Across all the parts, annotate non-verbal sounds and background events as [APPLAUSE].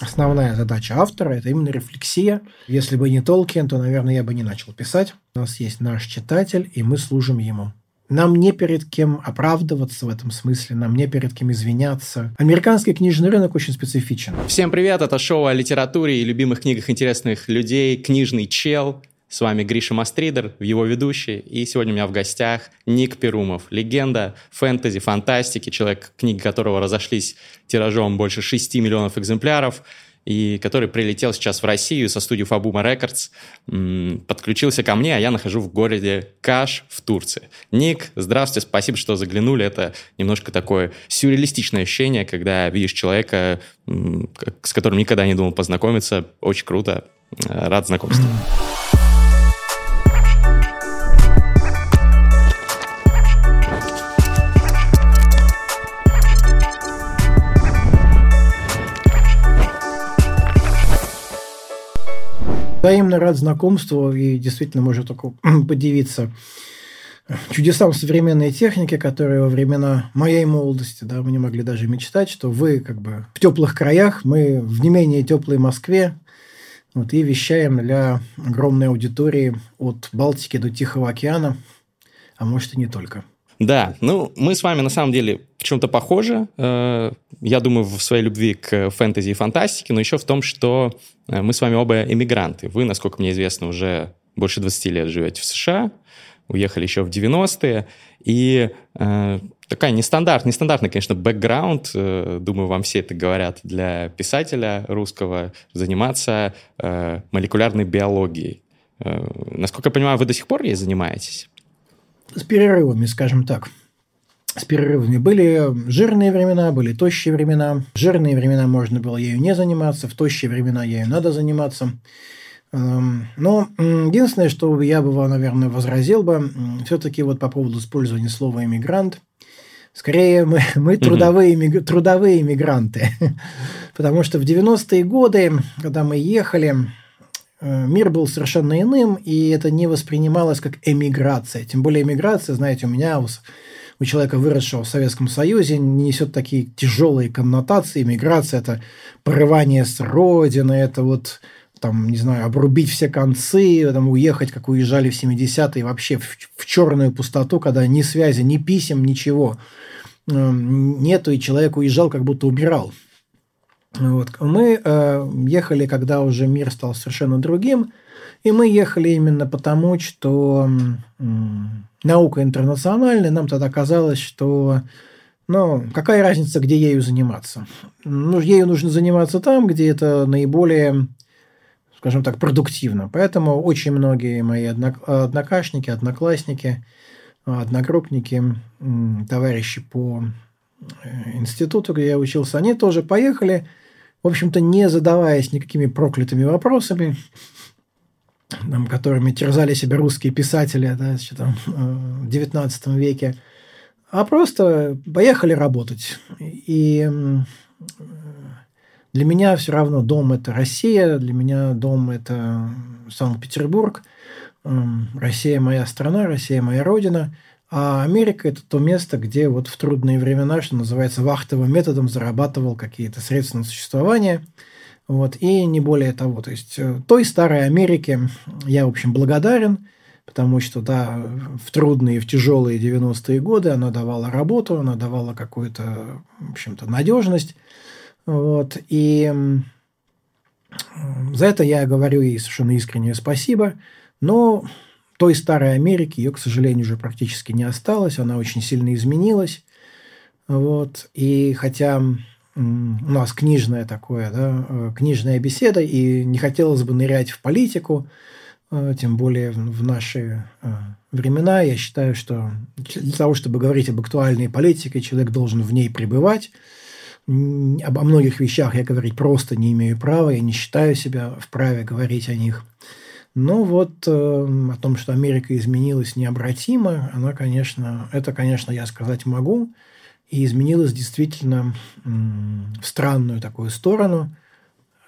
Основная задача автора – это именно рефлексия. Если бы не Толкин, то, наверное, я бы не начал писать. У нас есть наш читатель, и мы служим ему. Нам не перед кем оправдываться в этом смысле, нам не перед кем извиняться. Американский книжный рынок очень специфичен. Всем привет, это шоу о литературе и любимых книгах интересных людей «Книжный чел». С вами Гриша Мастридер, его ведущий, и сегодня у меня в гостях Ник Перумов, легенда фэнтези, фантастики, человек, книги которого разошлись тиражом больше 6 миллионов экземпляров, и который прилетел сейчас в Россию со студии Фабума Рекордс, подключился ко мне, а я нахожу в городе Каш в Турции. Ник, здравствуйте, спасибо, что заглянули. Это немножко такое сюрреалистичное ощущение, когда видишь человека, с которым никогда не думал познакомиться. Очень круто. Рад знакомству. Взаимно рад знакомству и действительно можно только [CLEARS THROAT] подивиться чудесам современной техники, которые во времена моей молодости, да, мы не могли даже мечтать, что вы как бы в теплых краях, мы в не менее теплой Москве, вот, и вещаем для огромной аудитории от Балтики до Тихого океана, а может и не только. Да, ну мы с вами на самом деле в чем-то похожи. Э, я думаю, в своей любви к фэнтези и фантастике, но еще в том, что э, мы с вами оба эмигранты. Вы, насколько мне известно, уже больше 20 лет живете в США, уехали еще в 90-е, и э, такая нестандарт, нестандартный, конечно, бэкграунд, э, думаю, вам все это говорят, для писателя русского заниматься э, молекулярной биологией. Э, насколько я понимаю, вы до сих пор ей занимаетесь? С перерывами, скажем так. С перерывами. Были жирные времена, были тощие времена. В жирные времена можно было ею не заниматься, в тощие времена ею надо заниматься. Эм, но единственное, что я бы, наверное, возразил бы, все-таки вот по поводу использования слова «иммигрант», Скорее, мы, мы трудовые, трудовые иммигранты. [LAUGHS] Потому что в 90-е годы, когда мы ехали, мир был совершенно иным, и это не воспринималось как эмиграция. Тем более эмиграция, знаете, у меня, у, у человека, выросшего в Советском Союзе, не несет такие тяжелые коннотации. Эмиграция – это порывание с родины, это вот там, не знаю, обрубить все концы, там, уехать, как уезжали в 70-е, вообще в, в черную пустоту, когда ни связи, ни писем, ничего эм, нету, и человек уезжал, как будто убирал. Вот. Мы э, ехали, когда уже мир стал совершенно другим, и мы ехали именно потому, что э, наука интернациональная, нам тогда казалось, что ну, какая разница, где ею заниматься? Ну, ею нужно заниматься там, где это наиболее, скажем так, продуктивно. Поэтому очень многие мои однокашники, одноклассники, одногруппники, товарищи по э, институту, где я учился, они тоже поехали – в общем-то, не задаваясь никакими проклятыми вопросами, там, которыми терзали себя русские писатели да, там, в XIX веке, а просто поехали работать. И для меня все равно дом – это Россия, для меня дом – это Санкт-Петербург, Россия – моя страна, Россия – моя родина – а Америка – это то место, где вот в трудные времена, что называется, вахтовым методом зарабатывал какие-то средства на существование. Вот, и не более того. То есть, э, той старой Америке я, в общем, благодарен, потому что, да, в трудные, в тяжелые 90-е годы она давала работу, она давала какую-то, в общем-то, надежность. Вот, и за это я говорю ей совершенно искреннее спасибо. Но той старой Америки, ее, к сожалению, уже практически не осталось, она очень сильно изменилась. Вот. И хотя у нас книжная такое, да, э, книжная беседа, и не хотелось бы нырять в политику, э, тем более в наши э, времена. Я считаю, что для того, чтобы говорить об актуальной политике, человек должен в ней пребывать. Обо многих вещах я говорить просто не имею права, я не считаю себя вправе говорить о них. Но вот э, о том, что Америка изменилась необратимо, она, конечно, это, конечно, я сказать могу. И изменилась действительно в странную такую сторону.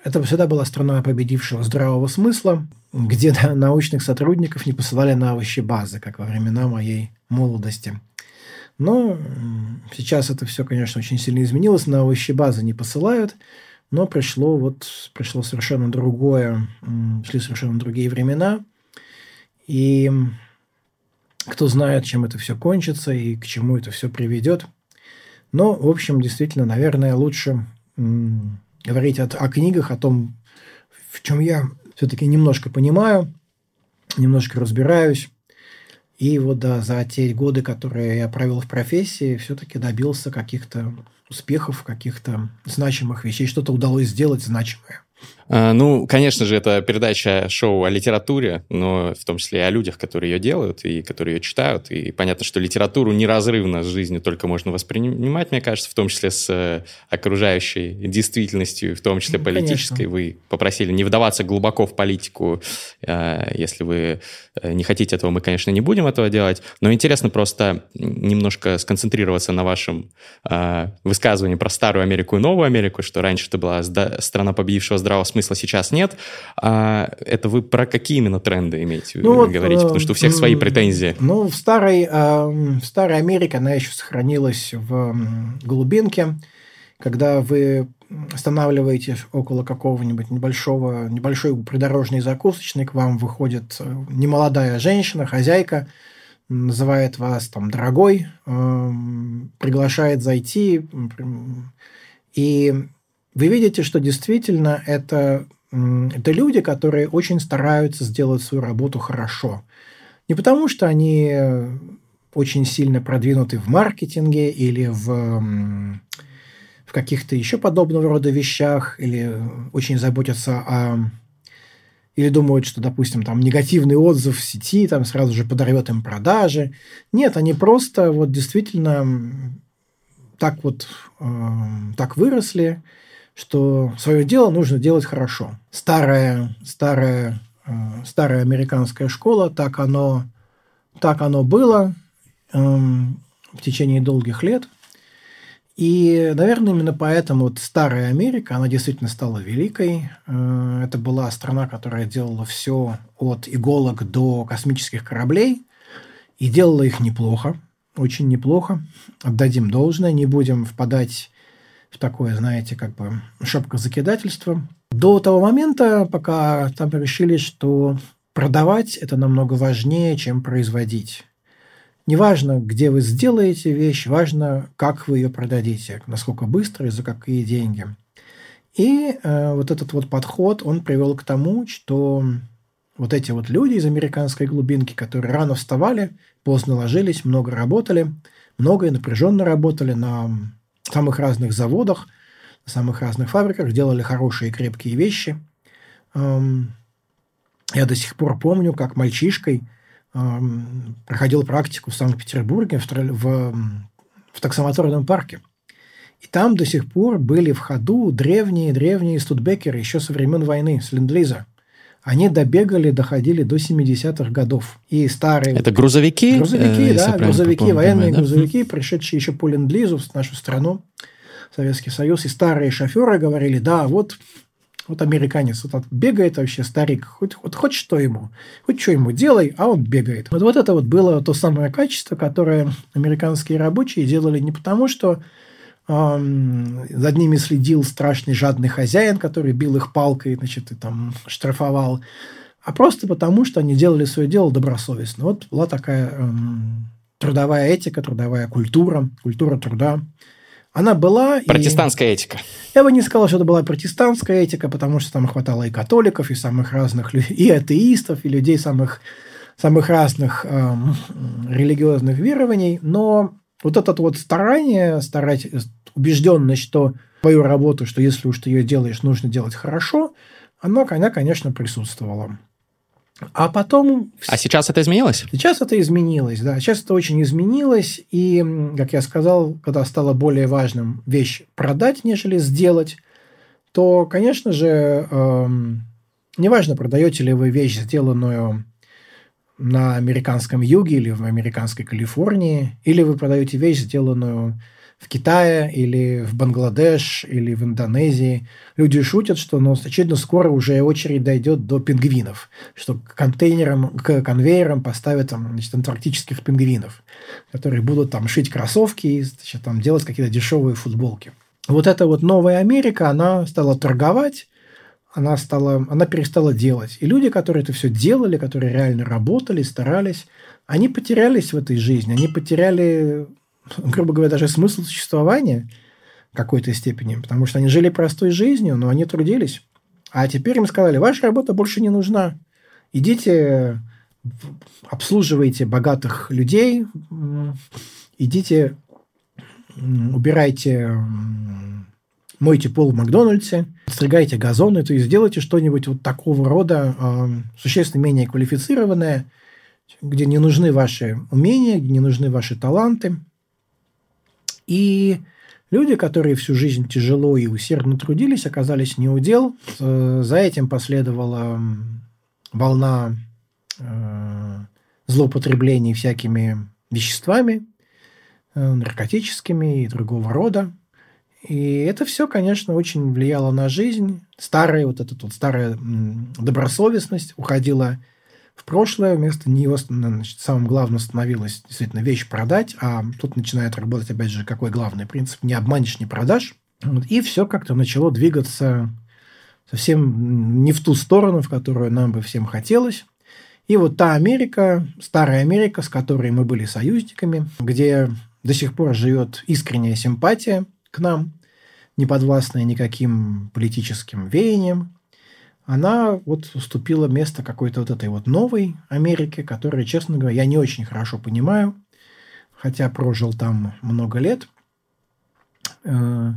Это всегда была страна победившего здравого смысла, где научных сотрудников не посылали на овощи базы, как во времена моей молодости. Но сейчас это все, конечно, очень сильно изменилось. На овощи базы не посылают. Но пришло вот пришло совершенно другое, шли совершенно другие времена. И кто знает, чем это все кончится и к чему это все приведет. Но, в общем, действительно, наверное, лучше говорить о, о книгах, о том, в чем я все-таки немножко понимаю, немножко разбираюсь. И вот да, за те годы, которые я провел в профессии, все-таки добился каких-то успехов, каких-то значимых вещей, что-то удалось сделать значимое. А, ну, конечно же, это передача шоу о литературе, но в том числе и о людях, которые ее делают и которые ее читают. И понятно, что литературу неразрывно с жизнью только можно воспринимать, мне кажется, в том числе с э, окружающей действительностью, в том числе ну, политической. Конечно. Вы попросили не вдаваться глубоко в политику. Э, если вы э, не хотите этого, мы, конечно, не будем этого делать. Но интересно просто немножко сконцентрироваться на вашем высказывании про Старую Америку и Новую Америку, что раньше это была страна победившего здравого смысла сейчас нет. А это вы про какие именно тренды имеете ну, вот, говорите? Потому что у всех свои претензии. Ну, в старой, в старой Америке она еще сохранилась в глубинке, когда вы останавливаетесь около какого-нибудь небольшого, небольшой придорожный закусочный, к вам выходит э, немолодая женщина, хозяйка, называет вас там дорогой, приглашает зайти, и вы видите, что действительно это, это люди, которые очень стараются сделать свою работу хорошо. Не потому, что они очень сильно продвинуты в маркетинге или в, в каких-то еще подобного рода вещах, или очень заботятся о или думают, что, допустим, там негативный отзыв в сети там сразу же подорвет им продажи. Нет, они просто вот действительно так вот э, так выросли, что свое дело нужно делать хорошо. Старая, старая, э, старая американская школа, так оно, так оно было э, в течение долгих лет. И, наверное, именно поэтому вот старая Америка, она действительно стала великой. Э, это была страна, которая делала все от иголок до космических кораблей. И делала их неплохо, очень неплохо. Отдадим должное, не будем впадать в такое, знаете, как бы шапкозакидательство. До того момента, пока там решили, что продавать это намного важнее, чем производить. Неважно, где вы сделаете вещь, важно, как вы ее продадите, насколько быстро и за какие деньги. И э, вот этот вот подход, он привел к тому, что вот эти вот люди из американской глубинки, которые рано вставали, поздно ложились, много работали, много и напряженно работали на самых разных заводах, на самых разных фабриках, делали хорошие крепкие вещи. Я до сих пор помню, как мальчишкой проходил практику в Санкт-Петербурге в, в, в таксомоторном парке. И там до сих пор были в ходу древние-древние студбекеры еще со времен войны, с ленд-лиза. Они добегали, доходили до 70-х годов. И старые... Это грузовики? Грузовики, э, да, грузовики, помню, военные да? грузовики, пришедшие еще по ленд-лизу в нашу страну, Советский Союз. И старые шоферы говорили, да, вот вот американец вот бегает вообще, старик, хоть, хоть, хоть что ему, хоть что ему делай, а он бегает. Вот, вот это вот было то самое качество, которое американские рабочие делали не потому, что за ними следил страшный жадный хозяин, который бил их палкой, значит, и там штрафовал, а просто потому, что они делали свое дело добросовестно. Вот была такая эм, трудовая этика, трудовая культура, культура труда. Она была... Протестантская и... этика. Я бы не сказал, что это была протестантская этика, потому что там хватало и католиков, и самых разных, и атеистов, и людей самых, самых разных эм, религиозных верований, но вот это вот старание, старать, убежденность, что твою работу, что если уж ты ее делаешь, нужно делать хорошо, оно, она, конечно, присутствовало. А потом... А сейчас это изменилось? Сейчас это изменилось, да. Сейчас это очень изменилось. И, как я сказал, когда стало более важным вещь продать, нежели сделать, то, конечно же, э, неважно, продаете ли вы вещь, сделанную на американском юге или в американской Калифорнии, или вы продаете вещь, сделанную в Китае или в Бангладеш или в Индонезии. Люди шутят, что ну, очевидно скоро уже очередь дойдет до пингвинов, что к контейнерам, к конвейерам поставят там, значит, антарктических пингвинов, которые будут там шить кроссовки и значит, там, делать какие-то дешевые футболки. вот эта вот новая Америка, она стала торговать, она, стала, она перестала делать. И люди, которые это все делали, которые реально работали, старались, они потерялись в этой жизни, они потеряли, грубо говоря, даже смысл существования в какой-то степени, потому что они жили простой жизнью, но они трудились. А теперь им сказали, ваша работа больше не нужна. Идите, обслуживайте богатых людей, идите, убирайте, мойте пол в Макдональдсе, стригайте газоны, то есть сделайте что-нибудь вот такого рода э, существенно менее квалифицированное, где не нужны ваши умения, где не нужны ваши таланты. И люди, которые всю жизнь тяжело и усердно трудились, оказались не у дел. Э, за этим последовала волна э, злоупотреблений всякими веществами, э, наркотическими и другого рода. И это все, конечно, очень влияло на жизнь. Старая, вот эта вот старая добросовестность уходила в прошлое, вместо нее значит, самым главным становилось действительно вещь продать, а тут начинает работать, опять же, какой главный принцип? Не обманешь, не продашь. И все как-то начало двигаться совсем не в ту сторону, в которую нам бы всем хотелось. И вот та Америка, старая Америка, с которой мы были союзниками, где до сих пор живет искренняя симпатия к нам, не подвластная никаким политическим веяниям, она вот уступила место какой-то вот этой вот новой Америке, которая, честно говоря, я не очень хорошо понимаю, хотя прожил там много лет, э,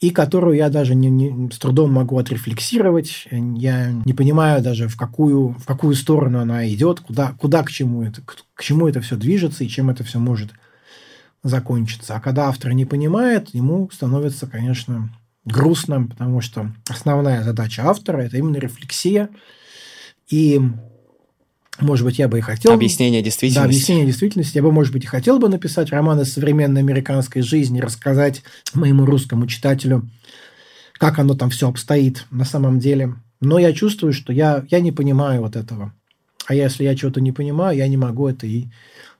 и которую я даже не, не, с трудом могу отрефлексировать. Я не понимаю даже, в какую, в какую сторону она идет, куда, куда к чему это, к, к чему это все движется и чем это все может закончиться. А когда автор не понимает, ему становится, конечно, грустно, потому что основная задача автора – это именно рефлексия. И, может быть, я бы и хотел... Объяснение действительности. Да, объяснение действительности. Я бы, может быть, и хотел бы написать роман из современной американской жизни, рассказать моему русскому читателю, как оно там все обстоит на самом деле. Но я чувствую, что я, я не понимаю вот этого. А если я чего-то не понимаю, я не могу это и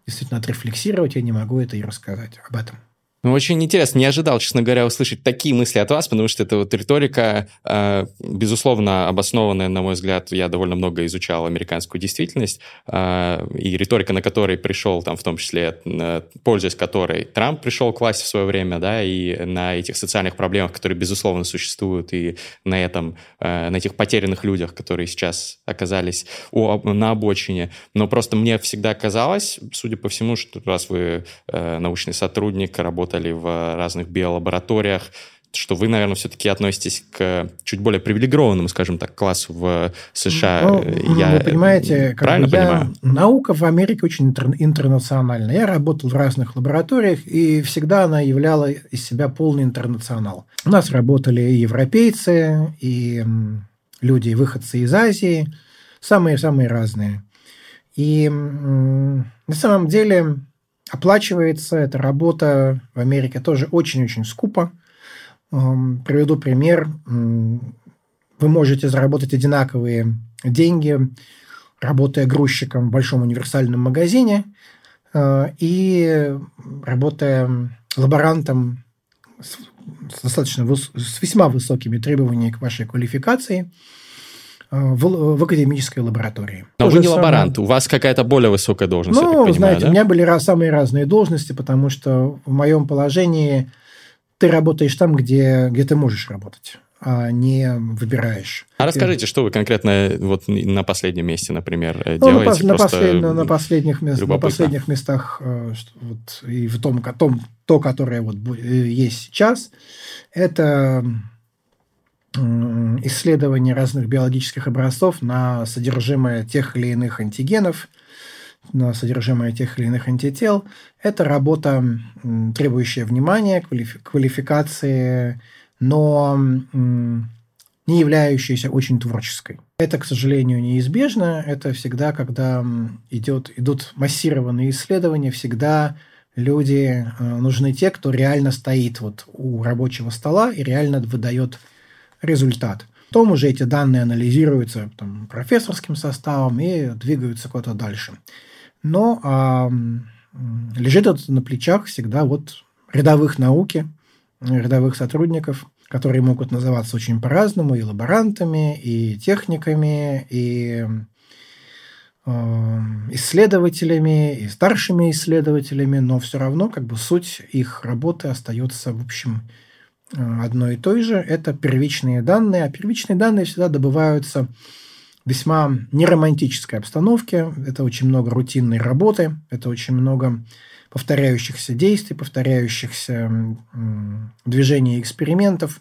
действительно отрефлексировать, я не могу это и рассказать об этом. Ну, очень интересно. Не ожидал, честно говоря, услышать такие мысли от вас, потому что это вот риторика, э, безусловно, обоснованная, на мой взгляд, я довольно много изучал американскую действительность, э, и риторика, на которой пришел, там, в том числе, э, пользуясь которой Трамп пришел к власти в свое время, да, и на этих социальных проблемах, которые, безусловно, существуют, и на этом, э, на этих потерянных людях, которые сейчас оказались у, на обочине. Но просто мне всегда казалось, судя по всему, что раз вы э, научный сотрудник, работаете работали в разных биолабораториях, что вы, наверное, все-таки относитесь к чуть более привилегированному, скажем так, классу в США. Ну, я вы понимаете, правильно я, понимаю? Наука в Америке очень интер, интернациональная. Я работал в разных лабораториях, и всегда она являла из себя полный интернационал. У нас работали и европейцы, и люди, выходцы из Азии, самые-самые разные. И на самом деле Оплачивается эта работа в Америке тоже очень-очень скупо. Эм, приведу пример. Вы можете заработать одинаковые деньги, работая грузчиком в большом универсальном магазине э, и работая лаборантом с достаточно с весьма высокими требованиями к вашей квалификации – в, в академической лаборатории. Но То вы не самое... лаборант, у вас какая-то более высокая должность, ну, я так понимаю, знаете, да? у меня были раз, самые разные должности, потому что в моем положении ты работаешь там, где, где ты можешь работать а не выбираешь. А расскажите, что вы конкретно вот на последнем месте, например, ну, делаете? На, послед, на, последних, мест, на последних местах э, вот, и в том, том, то, которое вот э, есть сейчас, это исследование разных биологических образцов на содержимое тех или иных антигенов, на содержимое тех или иных антител. Это работа, требующая внимания, квалификации, но не являющаяся очень творческой. Это, к сожалению, неизбежно. Это всегда, когда идет, идут массированные исследования, всегда люди э, нужны те, кто реально стоит вот у рабочего стола и реально выдает результат. Потом уже эти данные анализируются там, профессорским составом и двигаются куда-то дальше. Но а, лежит это на плечах всегда вот рядовых науки, рядовых сотрудников, которые могут называться очень по-разному, и лаборантами, и техниками, и исследователями и старшими исследователями, но все равно как бы суть их работы остается, в общем, одной и той же. Это первичные данные, а первичные данные всегда добываются весьма неромантической обстановке. Это очень много рутинной работы, это очень много повторяющихся действий, повторяющихся движений экспериментов.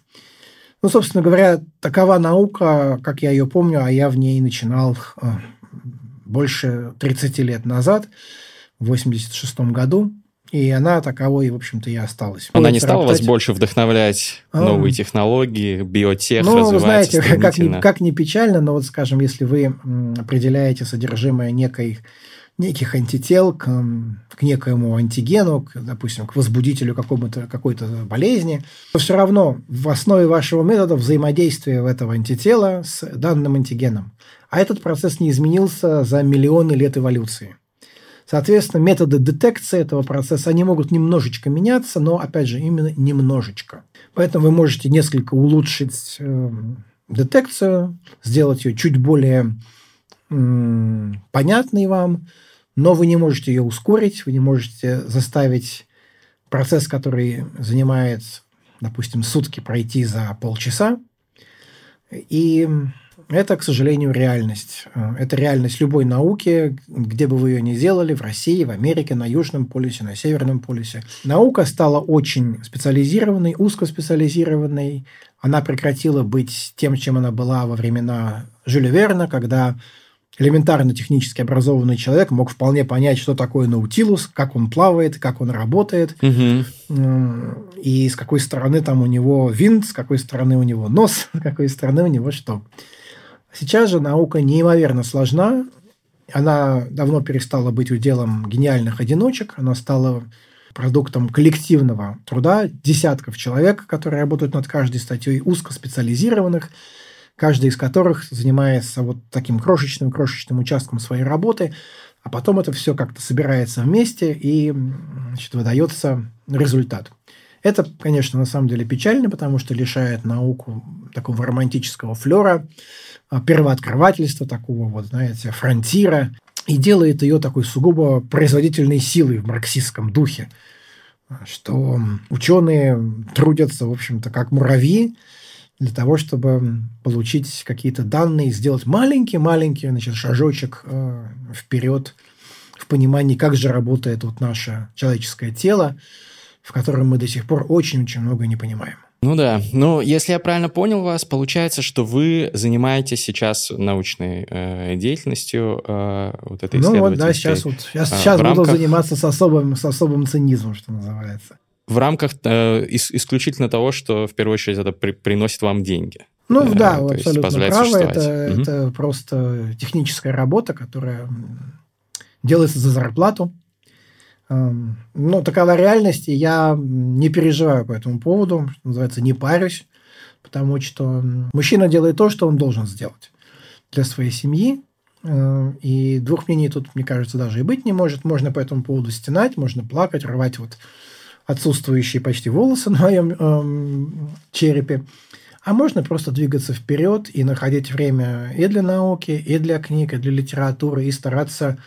Ну, собственно говоря, такова наука, как я ее помню, а я в ней начинал э, больше 30 лет назад, в 86 году, и она таковой, в общем-то, и осталась. Она не стала вас больше вдохновлять а, новые технологии, биотех, Ну, вы знаете, как ни, как ни печально, но вот, скажем, если вы определяете содержимое некой неких антител к, к некоему антигену, к, допустим, к возбудителю какому-то, какой-то болезни, то все равно в основе вашего метода взаимодействие этого антитела с данным антигеном. А этот процесс не изменился за миллионы лет эволюции. Соответственно, методы детекции этого процесса, они могут немножечко меняться, но, опять же, именно немножечко. Поэтому вы можете несколько улучшить э, детекцию, сделать ее чуть более э, понятной вам, но вы не можете ее ускорить, вы не можете заставить процесс, который занимает, допустим, сутки, пройти за полчаса. И это, к сожалению, реальность. Э, это реальность любой науки, где бы вы ее ни делали, в России, в Америке, на Южном полюсе, на Северном полюсе. Наука стала очень специализированной, узкоспециализированной. Она прекратила быть тем, чем она была во времена Жюля Верна, когда элементарно технически образованный человек мог вполне понять, что такое наутилус, как он плавает, как он работает, угу. и с какой стороны там у него винт, с какой стороны у него нос, [LAUGHS] с какой стороны у него что. Сейчас же наука неимоверно сложна, она давно перестала быть уделом гениальных одиночек, она стала продуктом коллективного труда. Десятков человек, которые работают над каждой статьей узкоспециализированных, каждый из которых занимается вот таким крошечным-крошечным участком своей работы, а потом это все как-то собирается вместе и значит, выдается результат. Это, конечно, на самом деле печально, потому что лишает науку такого романтического флера, первооткрывательства, такого вот, знаете, фронтира, и делает ее такой сугубо производительной силой в марксистском духе, что ученые трудятся, в общем-то, как муравьи, для того, чтобы получить какие-то данные, сделать маленький-маленький значит, шажочек э, вперед в понимании, как же работает вот наше человеческое тело, в котором мы до сих пор очень-очень много не понимаем. Ну да, ну если я правильно понял вас, получается, что вы занимаетесь сейчас научной э, деятельностью, э, вот этой Ну вот, да, сейчас вот, сейчас, сейчас рамках... буду заниматься с особым, с особым цинизмом, что называется в рамках э, исключительно того, что в первую очередь это при, приносит вам деньги. Ну э, да, вы абсолютно правы. Это, угу. это просто техническая работа, которая делается за зарплату. Эм, ну, такова реальность, и я не переживаю по этому поводу, что называется, не парюсь, потому что мужчина делает то, что он должен сделать для своей семьи, э, и двух мнений тут, мне кажется, даже и быть не может. Можно по этому поводу стенать, можно плакать, рвать вот отсутствующие почти волосы на моем эм, черепе. А можно просто двигаться вперед и находить время и для науки, и для книг, и для литературы, и стараться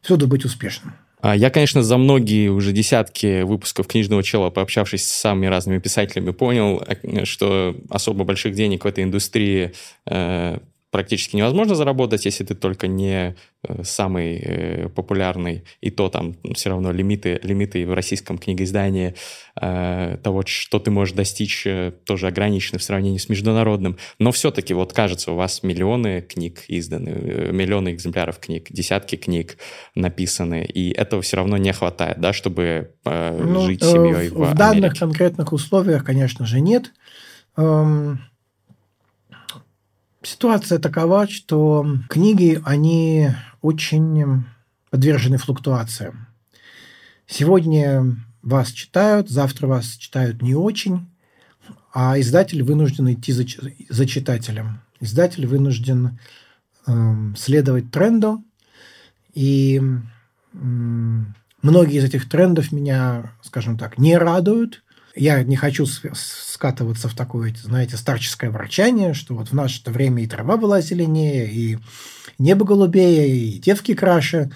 всюду быть успешным. А я, конечно, за многие уже десятки выпусков книжного чела, пообщавшись с самыми разными писателями, понял, э, что особо больших денег в этой индустрии э, практически невозможно заработать, если ты только не э, самый э, популярный, и то там все равно лимиты, лимиты в российском книгоиздании э, того, что ты можешь достичь, тоже ограничены в сравнении с международным. Но все-таки, вот кажется, у вас миллионы книг изданы, миллионы экземпляров книг, десятки книг написаны, и этого все равно не хватает, да, чтобы ну, жить семьей в, в Америке. данных конкретных условиях, конечно же, нет. Эм, Ситуация такова, что книги, они очень подвержены флуктуациям. Сегодня вас читают, завтра вас читают не очень, а издатель вынужден идти за, за читателем. Издатель вынужден э, следовать тренду, и э, многие из этих трендов меня, скажем так, не радуют – Я не хочу скатываться в такое, знаете, старческое ворчание, что вот в наше время и трава была зеленее, и небо голубее, и девки краше,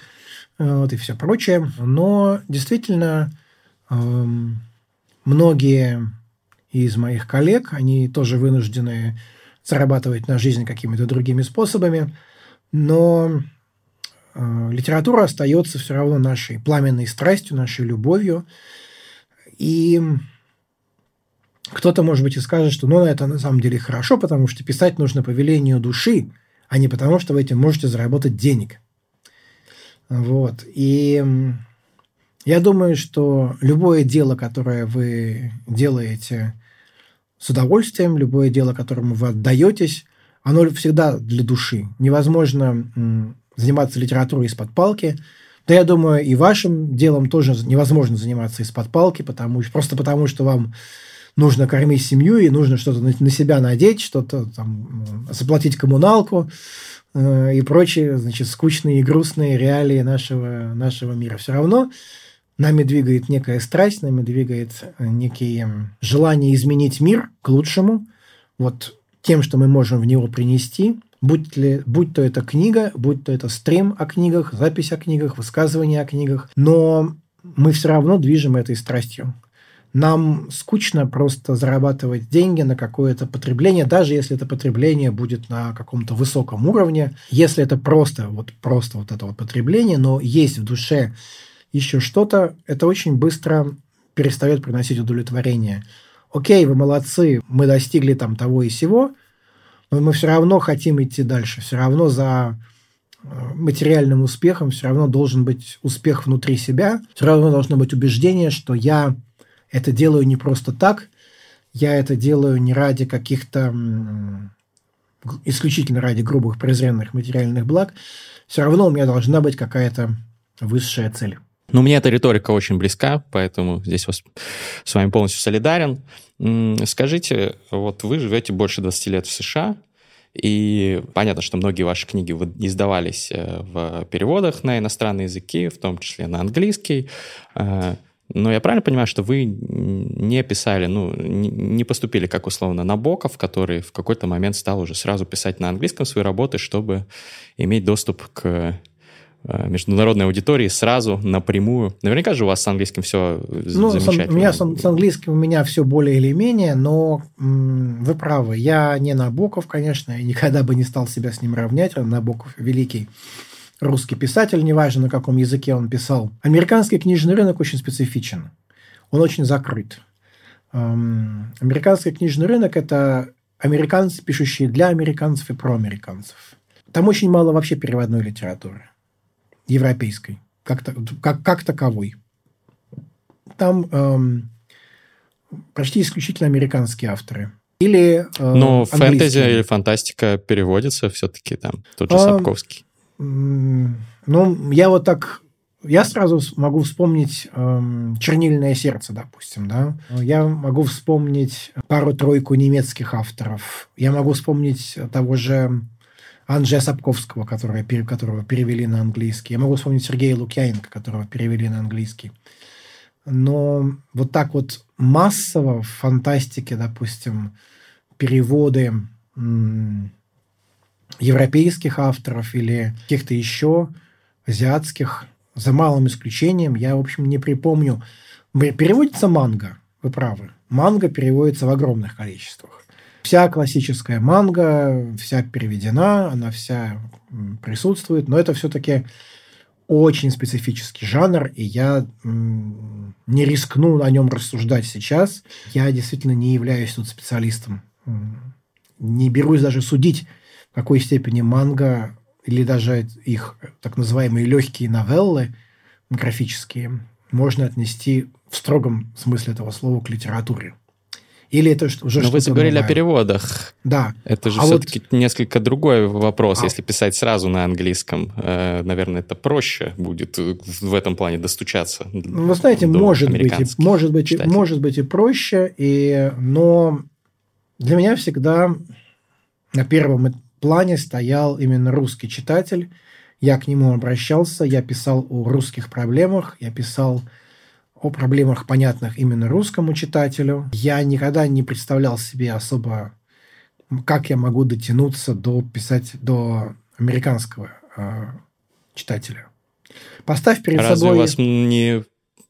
вот, и все прочее. Но действительно, эм, многие из моих коллег, они тоже вынуждены зарабатывать на жизнь какими-то другими способами, но э, литература остается все равно нашей пламенной страстью, нашей любовью. И кто-то, может быть, и скажет, что ну, это на самом деле хорошо, потому что писать нужно по велению души, а не потому, что вы этим можете заработать денег. Вот. И я думаю, что любое дело, которое вы делаете с удовольствием, любое дело, которому вы отдаетесь, оно всегда для души. Невозможно заниматься литературой из-под палки. Да я думаю, и вашим делом тоже невозможно заниматься из-под палки, потому, просто потому, что вам нужно кормить семью, и нужно что-то на себя надеть, что-то там, заплатить коммуналку э, и прочие, значит, скучные и грустные реалии нашего, нашего мира. Все равно Нами двигает некая страсть, нами двигает э, некие желание изменить мир к лучшему. Вот тем, что мы можем в него принести, будь, ли, будь то это книга, будь то это стрим о книгах, запись о книгах, высказывание о книгах. Но мы все равно движем этой страстью. Нам скучно просто зарабатывать деньги на какое-то потребление, даже если это потребление будет на каком-то высоком уровне. Если это просто вот, просто вот это вот потребление, но есть в душе еще что-то, это очень быстро перестает приносить удовлетворение. Окей, вы молодцы, мы достигли там того и сего, но мы все равно хотим идти дальше. Все равно за э, материальным успехом все равно должен быть успех внутри себя, все равно должно быть убеждение, что я это делаю не просто так, я это делаю не ради каких-то исключительно ради грубых презренных материальных благ, все равно у меня должна быть какая-то высшая цель. Ну, мне эта риторика очень близка, поэтому здесь вас, с вами полностью солидарен. Скажите, вот вы живете больше 20 лет в США, и понятно, что многие ваши книги издавались э, в переводах на иностранные языки, в том числе на английский. Но я правильно понимаю, что вы не писали, ну, не поступили, как условно, Набоков, который в какой-то момент стал уже сразу писать на английском свои работы, чтобы иметь доступ к Э, международной аудитории сразу, напрямую. Наверняка же у вас с английским все ну, замечательно. у меня с, с английским у меня все более или менее, но м, вы правы. Я не Набоков, конечно, и никогда бы не стал себя с ним равнять. Набоков великий русский писатель, неважно на каком языке он писал. Американский книжный рынок очень специфичен. Он очень закрыт. Эм, американский книжный рынок – это американцы, пишущие для американцев и про американцев. Там очень мало вообще переводной литературы европейской, как, как, как таковой. Там эм, почти исключительно американские авторы. Или э, Но фэнтези или фантастика переводится все-таки там, тот же а, Сапковский. Ну, я вот так я сразу могу вспомнить э, «Чернильное сердце», допустим, да. Я могу вспомнить пару-тройку немецких авторов. Я могу вспомнить того же Анджея Сапковского, которого, которого перевели на английский. Я могу вспомнить Сергея Лукьяненко, которого перевели на английский. Но вот так вот массово в фантастике, допустим, переводы европейских авторов или каких-то еще азиатских, за малым исключением, я, в общем, не припомню. Переводится манга, вы правы. Манга переводится в огромных количествах вся классическая манга, вся переведена, она вся присутствует, но это все-таки очень специфический жанр, и я не рискну о нем рассуждать сейчас. Я действительно не являюсь тут специалистом. Не берусь даже судить, какой степени манга или даже их так называемые легкие новеллы графические можно отнести в строгом смысле этого слова к литературе. Или это уже Но вы заговорили новое? о переводах. Да. Это же а все-таки вот... несколько другой вопрос. А... Если писать сразу на английском, э, наверное, это проще будет в этом плане достучаться. Вы знаете, может быть, может быть, может быть и проще, и, но для меня всегда на первом плане стоял именно русский читатель. Я к нему обращался, я писал о русских проблемах, я писал о проблемах, понятных именно русскому читателю. Я никогда не представлял себе особо, как я могу дотянуться до писать до американского э, читателя. Поставь перед Разве собой... у вас не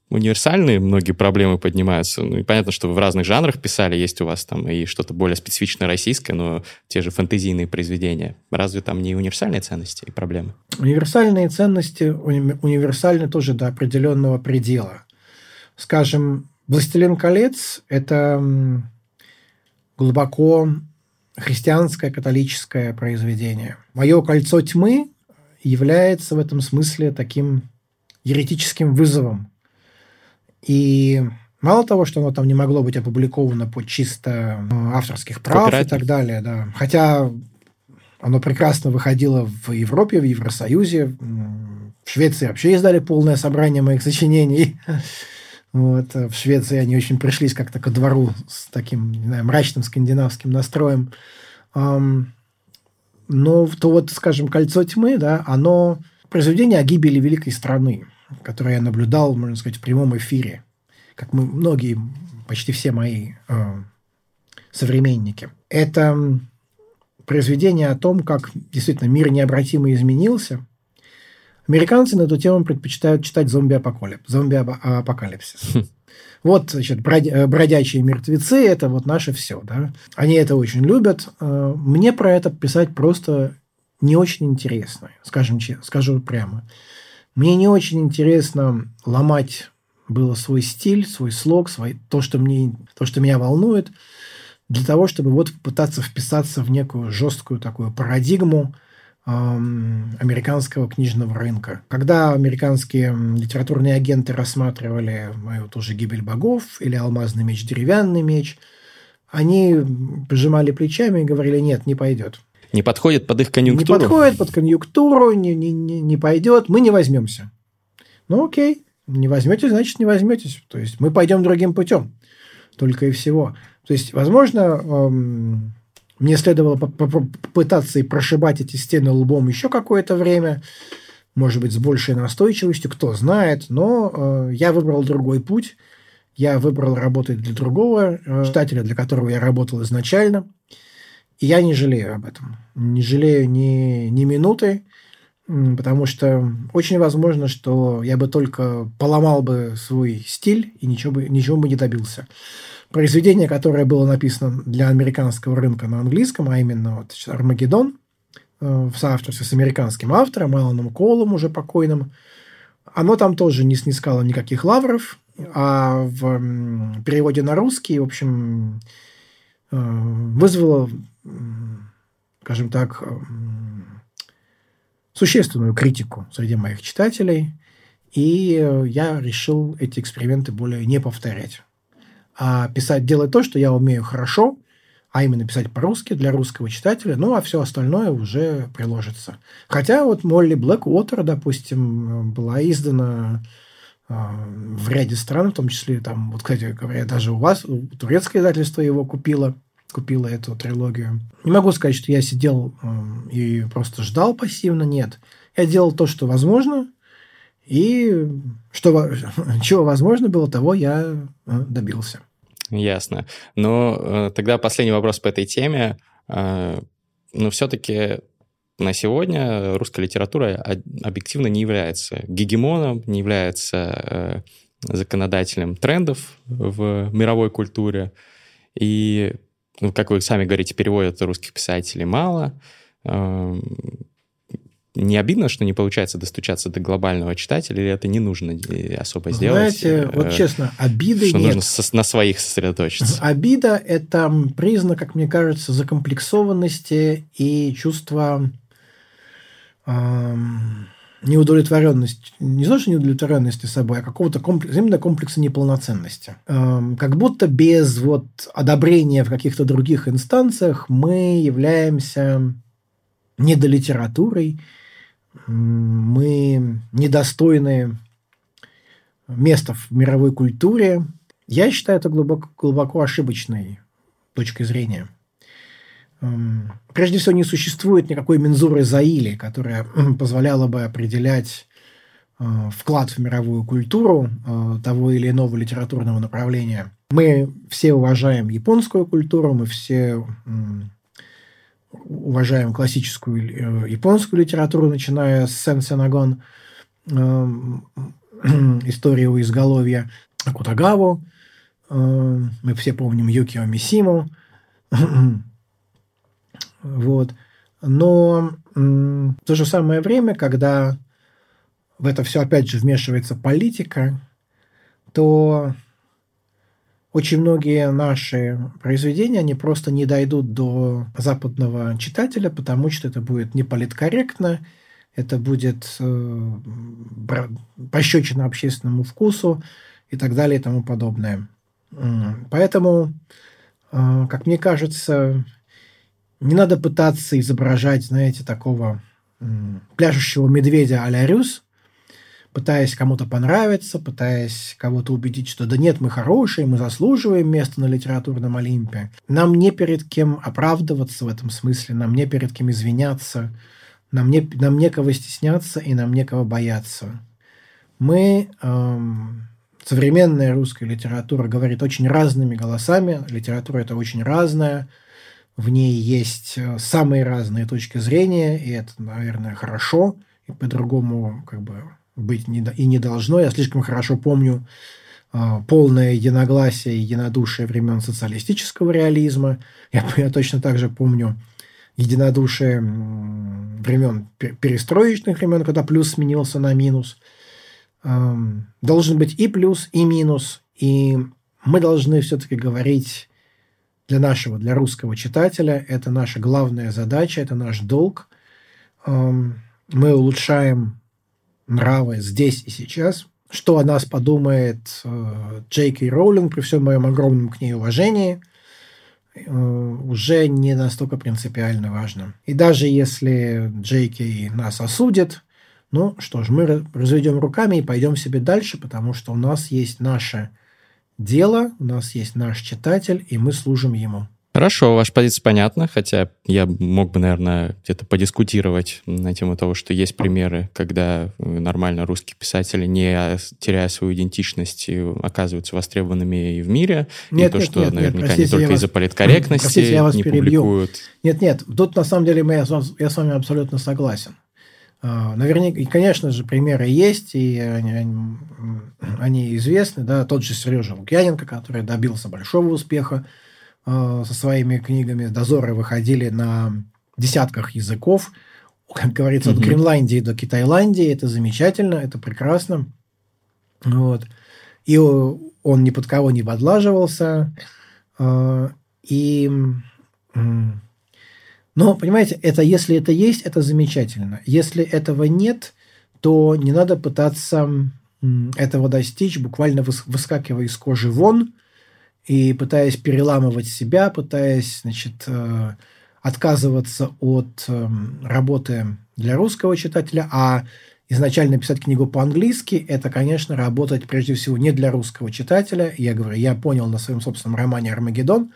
универсальные многие проблемы поднимаются. Ну, и понятно, что вы в разных жанрах писали, есть у вас там и что-то более специфично российское, но те же фэнтезийные произведения. Разве там не универсальные ценности и проблемы? Универсальные ценности уни- универсальны тоже до определенного предела. Скажем, «Властелин колец» – это глубоко христианское, католическое произведение. «Мое кольцо тьмы» является в этом смысле таким еретическим вызовом и мало того, что оно там не могло быть опубликовано по чисто э, авторских прав и так далее, да. Хотя оно прекрасно выходило в Европе, в Евросоюзе. В Швеции вообще издали полное собрание моих сочинений. [LAUGHS] Вот. В Швеции они очень пришлись как-то ко двору с таким, не знаю, мрачным скандинавским настроем. Но то вот, скажем, «Кольцо тьмы», да, оно произведение о гибели великой страны которое я наблюдал, можно сказать, в прямом эфире, как мы, многие, почти все мои э, современники. Это произведение о том, как действительно мир необратимо изменился. Американцы на эту тему предпочитают читать зомби-апокалипсис. Зомби-апокалипсис. Хм. Вот, значит, бродячие мертвецы – это вот наше все. Да? Они это очень любят. Э, мне про это писать просто не очень интересно, скажем, скажу прямо. Мне не очень интересно ломать было свой стиль, свой слог, свой, то, что мне, то, что меня волнует, для того, чтобы вот пытаться вписаться в некую жесткую такую парадигму эм, американского книжного рынка. Когда американские литературные агенты рассматривали мою тоже «Гибель богов» или «Алмазный меч, деревянный меч», они пожимали плечами и говорили, нет, не пойдет. Не подходит под их конъюнктуру? Не подходит под конъюнктуру, не, не, не, не пойдет, мы не возьмемся. Ну окей, не возьмете, значит не возьметесь. То есть мы пойдем другим путем. Только и всего. То есть, возможно, эм, мне следовало попытаться и прошибать эти стены лбом еще какое-то время, может быть, с большей настойчивостью, кто знает, но э, я выбрал другой путь. Я выбрал работать для другого э, читателя, для которого я работал изначально – и я не жалею об этом. Не жалею ни, ни минуты, потому что очень возможно, что я бы только поломал бы свой стиль и ничего бы, ничего бы не добился. Произведение, которое было написано для американского рынка на английском, а именно вот «Армагеддон», э, в соавторстве с американским автором Аланом Колом, уже покойным, оно там тоже не снискало никаких лавров, а в переводе на русский, в общем, вызвало скажем так, существенную критику среди моих читателей, и я решил эти эксперименты более не повторять, а писать, делать то, что я умею хорошо, а именно писать по-русски для русского читателя, ну, а все остальное уже приложится. Хотя вот Молли Блэквотер, допустим, была издана в ряде стран, в том числе там, вот, кстати говоря, даже у вас, турецкое издательство его купило – купила эту трилогию. Не могу сказать, что я сидел э, и просто ждал пассивно, нет. Я делал то, что возможно, и что, [LAUGHS] чего возможно было, того я э, добился. Ясно. Но э, тогда последний вопрос по этой теме. Но все-таки на сегодня русская литература объективно не является гегемоном, не является законодателем трендов в мировой культуре. И ну, как вы сами говорите, переводят русских писателей мало. Эм, не обидно, что не получается достучаться до глобального читателя, или это не нужно особо сделать? Знаете, вот э, честно, обиды что нет. нужно на своих сосредоточиться? Обида – это признак, как мне кажется, закомплексованности и чувства неудовлетворенность, не то, что неудовлетворенности собой, а какого-то комплекса, именно комплекса неполноценности. Эм, как будто без вот одобрения в каких-то других инстанциях мы являемся недолитературой, мы недостойны места в мировой культуре. Я считаю это глубоко, глубоко ошибочной точкой зрения. Эм, прежде всего, не существует никакой мензуры Заили, которая позволяла бы определять вклад в мировую культуру того или иного литературного направления. Мы все уважаем японскую культуру, мы все уважаем классическую э, японскую литературу, начиная с Сен Сенагон, э, [CLEARS THROAT] историю у изголовья Кутагаву, э, мы все помним Юкио Мисиму, [CLEARS THROAT] вот. Но в то же самое время, когда в это все опять же вмешивается политика, то очень многие наши произведения, они просто не дойдут до западного читателя, потому что это будет не политкорректно, это будет э, пощечина общественному вкусу и так далее и тому подобное. Поэтому, э, как мне кажется, не надо пытаться изображать, знаете, такого пляжущего медведя а-ля Рюс, пытаясь кому-то понравиться, пытаясь кого-то убедить, что да нет, мы хорошие, мы заслуживаем места на литературном Олимпе. Нам не перед кем оправдываться в этом смысле, нам не перед кем извиняться, нам, не, нам некого стесняться и нам некого бояться. Мы, эм, современная русская литература говорит очень разными голосами, литература это очень разная, в ней есть э, самые разные точки зрения, и это, наверное, хорошо, и по-другому как бы быть не, и не должно. Я слишком хорошо помню э, полное единогласие и единодушие времен социалистического реализма. Я, [LAUGHS] я точно так же помню единодушие времен перестроечных времен, когда плюс сменился на минус. Э, должен быть и плюс, и минус. И мы должны все-таки говорить для нашего, для русского читателя, это наша главная задача, это наш долг. Эм, мы улучшаем нравы здесь и сейчас. Что о нас подумает э, Джей Кей Роулинг при всем моем огромном к ней уважении, э, уже не настолько принципиально важно. И даже если Джей Кей нас осудит, ну что ж, мы разведем руками и пойдем себе дальше, потому что у нас есть наше дело, у нас есть наш читатель, и мы служим ему. Хорошо, ваша позиция понятна, хотя я мог бы, наверное, где-то подискутировать на тему того, что есть примеры, когда нормально русские писатели, не теряя свою идентичность, оказываются востребованными и в мире, нет, и то, нет, что нет, наверняка нет, простите, не только из-за [CLEARS THROAT] политкорректности простите, я вас не перебью. публикуют. Нет, нет, тут на самом деле я, я с вами абсолютно согласен. А, наверняка, и, конечно же, примеры есть, и они, они, известны. Да? Тот же Сережа Лукьяненко, который добился большого успеха Э, со своими книгами «Дозоры» выходили на десятках языков. Как говорится, от Гренландии до Китайландии. Это замечательно, это прекрасно. Вот. И он ни под кого не подлаживался. Э, и... Но, понимаете, это если это есть, это замечательно. Если этого нет, то не надо пытаться этого достичь, буквально выскакивая из кожи вон – и пытаясь переламывать себя, пытаясь, значит, э, отказываться от эм, работы для русского читателя, а изначально писать книгу по-английски, это, конечно, работать прежде всего не для русского читателя. Я говорю, я понял на своем собственном романе «Армагеддон»,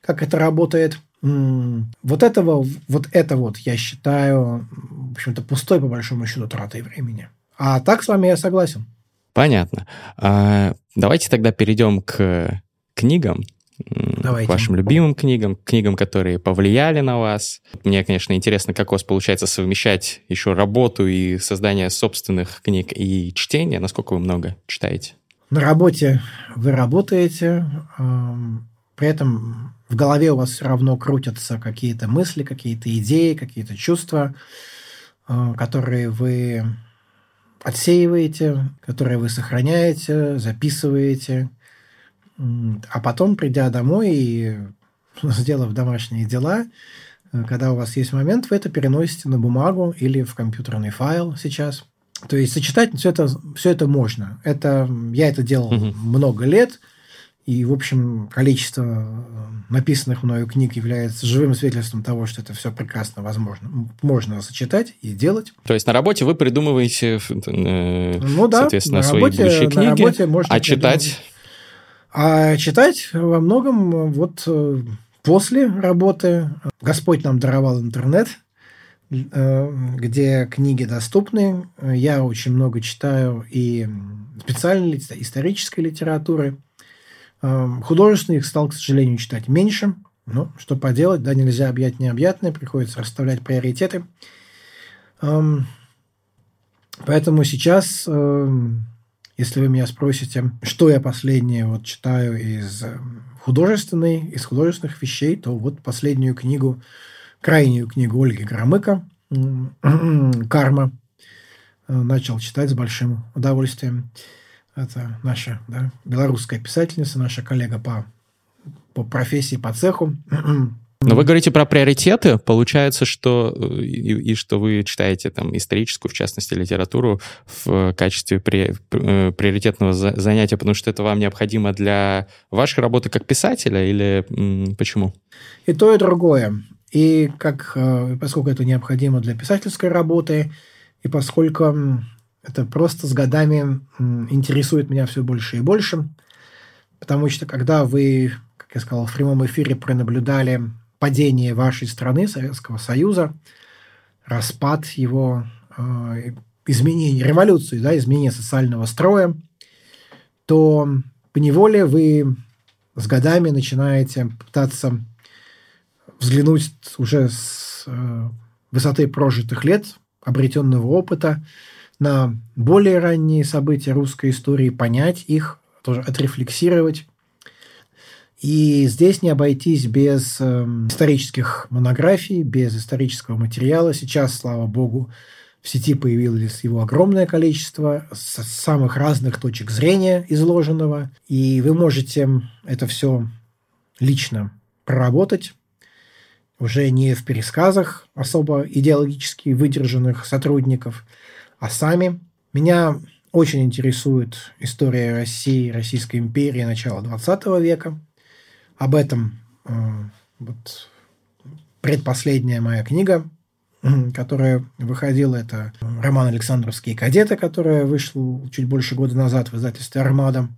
как это работает. Вот этого, вот это вот я считаю, в общем-то, пустой, по большому счету, тратой времени. А так с вами я согласен. Понятно. А, давайте тогда перейдем к книгам, Давайте. к вашим любимым книгам, книгам, которые повлияли на вас. Мне, конечно, интересно, как у вас получается совмещать еще работу и создание собственных книг и чтение. Насколько вы много читаете? На работе вы работаете, при этом в голове у вас все равно крутятся какие-то мысли, какие-то идеи, какие-то чувства, э, которые вы отсеиваете, которые вы сохраняете, записываете – а потом, придя домой и [LAUGHS] сделав домашние дела, э, когда у вас есть момент, вы это переносите на бумагу или в компьютерный файл сейчас. То есть сочетать все это, все это можно. Это, я это делал угу. много лет, и, в общем, количество э, написанных мною книг является живым свидетельством того, что это все прекрасно возможно. Можно сочетать и делать. То есть на работе вы придумываете, э, ну, да, соответственно, на работе, свои будущие книги, на работе можно а читать а читать во многом вот э, после работы. Господь нам даровал интернет где книги доступны. Я очень много читаю и специальной исторической литературы. Художественных стал, к сожалению, читать меньше. Но что поделать, да, нельзя объять необъятное, приходится расставлять приоритеты. Поэтому сейчас, если вы меня спросите, что я последнее вот читаю из художественной, из художественных вещей, то вот последнюю книгу, крайнюю книгу Ольги Громыко [CLEARS THROAT] «Карма» начал читать с большим удовольствием. Это наша да, белорусская писательница, наша коллега по, по профессии, по цеху. Но вы говорите про приоритеты. Получается, что и, и что вы читаете там историческую, в частности, литературу в качестве при, э, приоритетного занятия, потому что это вам необходимо для вашей работы как писателя или м, почему? И то, и другое. И как, э, поскольку это необходимо для писательской работы, и поскольку это просто с годами интересует меня все больше и больше, потому что когда вы, как я сказал, в прямом эфире пронаблюдали падение вашей страны, Советского Союза, распад его, э, изменение, революцию, да, изменение социального строя, то по неволе вы с годами начинаете пытаться взглянуть уже с э, высоты прожитых лет, обретенного опыта, на более ранние события русской истории, понять их, тоже отрефлексировать. И здесь не обойтись без э, исторических монографий, без исторического материала. Сейчас, слава богу, в сети появилось его огромное количество с самых разных точек зрения изложенного. И вы можете это все лично проработать, уже не в пересказах особо идеологически выдержанных сотрудников – а сами. Меня очень интересует история России, Российской империи начала 20 века. Об этом э, вот, предпоследняя моя книга, [CLEARS THROAT] которая выходила, это роман «Александровские кадеты», которая вышла чуть больше года назад в издательстве «Армада».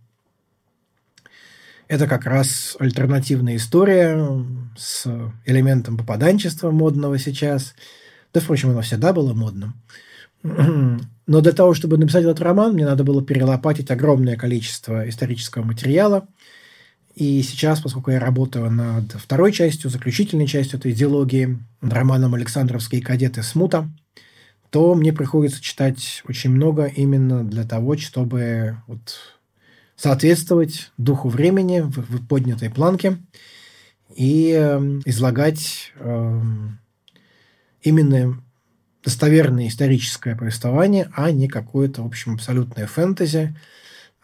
Это как раз альтернативная история с элементом попаданчества модного сейчас. Да, впрочем, оно всегда было модным. [CLEARS THROAT] Но для того, чтобы написать этот роман, мне надо было перелопатить огромное количество исторического материала. И сейчас, поскольку я работаю над второй частью, заключительной частью этой идеологии, над романом «Александровские кадеты Смута», то мне приходится читать очень много именно для того, чтобы вот соответствовать духу времени в, в поднятой планке и э, излагать э, именно достоверное историческое повествование, а не какое-то, в общем, абсолютное фэнтези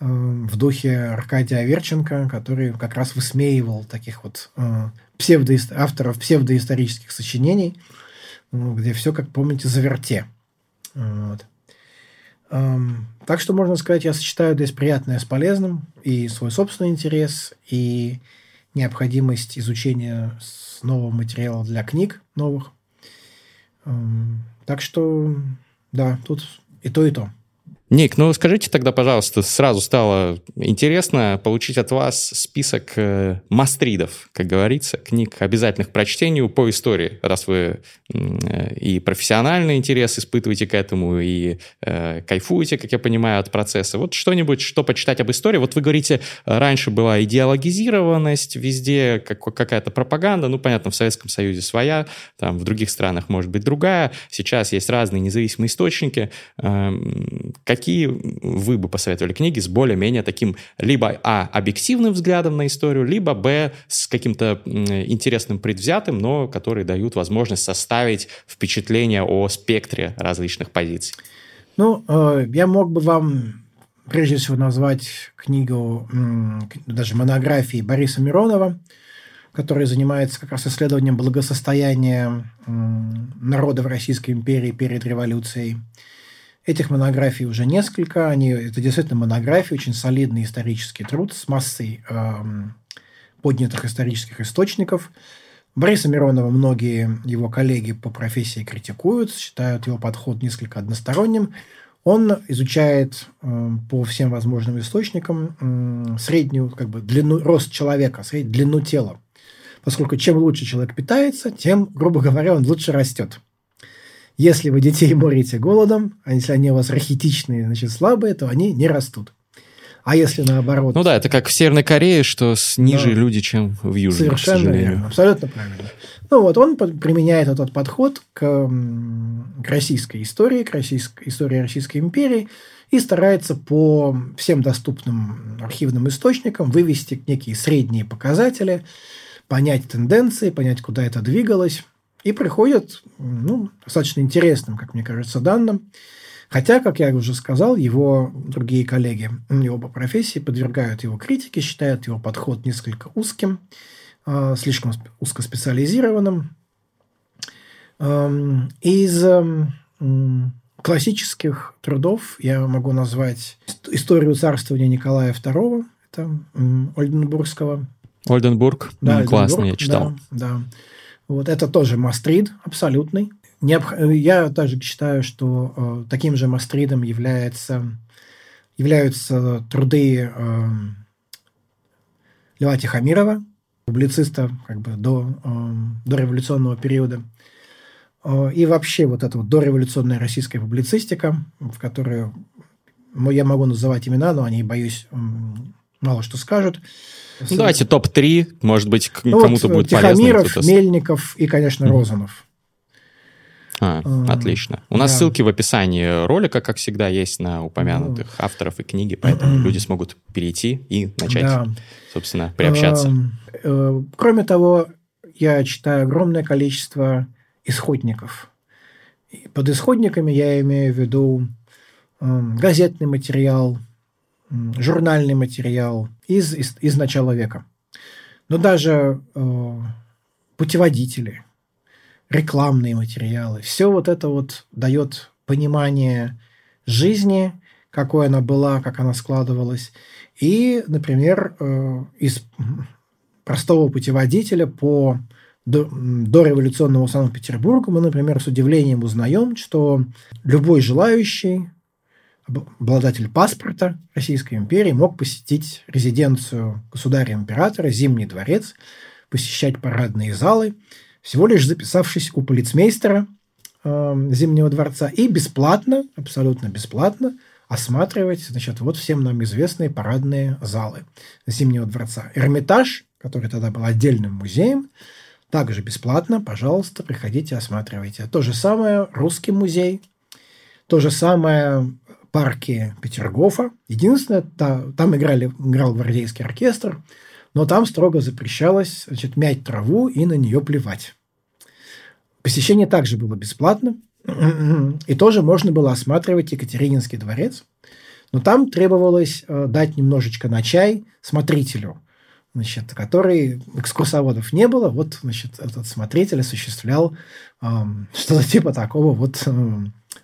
э, в духе Аркадия Аверченко, который как раз высмеивал таких вот э, псевдо авторов псевдоисторических сочинений, э, где все, как помните, заверте. Вот. Эм, так что, можно сказать, я сочетаю здесь приятное с полезным, и свой собственный интерес, и необходимость изучения нового материала для книг новых. Так что, да, тут и то, и то. Ник, ну скажите тогда, пожалуйста, сразу стало интересно получить от вас список э, мастридов, как говорится, книг обязательных к прочтению по истории, раз вы э, и профессиональный интерес испытываете к этому, и э, кайфуете, как я понимаю, от процесса. Вот что-нибудь, что почитать об истории. Вот вы говорите, раньше была идеологизированность, везде как, какая-то пропаганда, ну, понятно, в Советском Союзе своя, там в других странах может быть другая. Сейчас есть разные независимые источники. Э, какие вы бы посоветовали книги с более-менее таким либо, а, объективным взглядом на историю, либо, б, с каким-то интересным предвзятым, но которые дают возможность составить впечатление о спектре различных позиций? Ну, э, я мог бы вам прежде всего назвать книгу, даже монографии Бориса Миронова, который занимается как раз исследованием благосостояния народа в Российской империи перед революцией. Этих монографий уже несколько. Они, это действительно монографии, очень солидный исторический труд с массой э, поднятых исторических источников. Бориса Миронова многие его коллеги по профессии критикуют, считают его подход несколько односторонним. Он изучает э, по всем возможным источникам э, среднюю как бы, длину, рост человека, среднюю длину тела. Поскольку чем лучше человек питается, тем, грубо говоря, он лучше растет. Если вы детей морите голодом, а если они у вас рахитичные, значит, слабые, то они не растут. А если наоборот... Ну да, это как в Северной Корее, что ниже да. люди, чем в Южной, Совершенно верно, абсолютно правильно. Ну вот он применяет этот подход к, к российской истории, к российской, истории Российской империи и старается по всем доступным архивным источникам вывести некие средние показатели, понять тенденции, понять, куда это двигалось, и приходит ну, достаточно интересным, как мне кажется, данным, Хотя, как я уже сказал, его другие коллеги, его по профессии подвергают его критике, считают его подход несколько узким, а, слишком узкоспециализированным. Из классических трудов я могу назвать историю царствования Николая II, это Ольденбургского. Ольденбург, да, классный, я читал. Да, да. Вот это тоже мастрид абсолютный. Я также считаю, что э, таким же мастридом является, являются труды э, Льва Тихомирова, публициста как бы до, э, до революционного периода. Э, и вообще вот эта вот дореволюционная российская публицистика, в которую ну, я могу называть имена, но они, боюсь, мало что скажут. Ну, давайте топ-3, может быть, ну, кому-то вот, будет Тихомиров, полезно. Мельников и, конечно, Розанов. А, отлично. У нас да. ссылки в описании ролика, как всегда, есть на упомянутых ну. авторов и книги, поэтому [CLEARS THROAT] люди смогут перейти и начать, да. собственно, приобщаться. Э, кроме того, я читаю огромное количество исходников. Под исходниками я имею в виду эм, газетный материал, журнальный материал из, из, из начала века. Но даже э, путеводители – рекламные материалы. Все вот это вот дает понимание жизни, какой она была, как она складывалась. И, например, э, из простого путеводителя по дореволюционному Санкт-Петербургу мы, например, с удивлением узнаем, что любой желающий обладатель паспорта Российской империи мог посетить резиденцию государя-императора, Зимний дворец, посещать парадные залы – всего лишь записавшись у полицмейстера э, Зимнего дворца и бесплатно, абсолютно бесплатно осматривать, значит, вот всем нам известные парадные залы Зимнего дворца. Эрмитаж, который тогда был отдельным музеем, также бесплатно, пожалуйста, приходите, осматривайте. То же самое Русский музей, то же самое парки Петергофа. Единственное, там играли, играл гвардейский оркестр, но там строго запрещалось значит, мять траву и на нее плевать. Посещение также было бесплатно, [CLEARS THROAT] и тоже можно было осматривать Екатерининский дворец, но там требовалось э, дать немножечко на чай смотрителю, значит, который экскурсоводов не было, вот значит, этот смотритель осуществлял э, что-то типа такого вот э,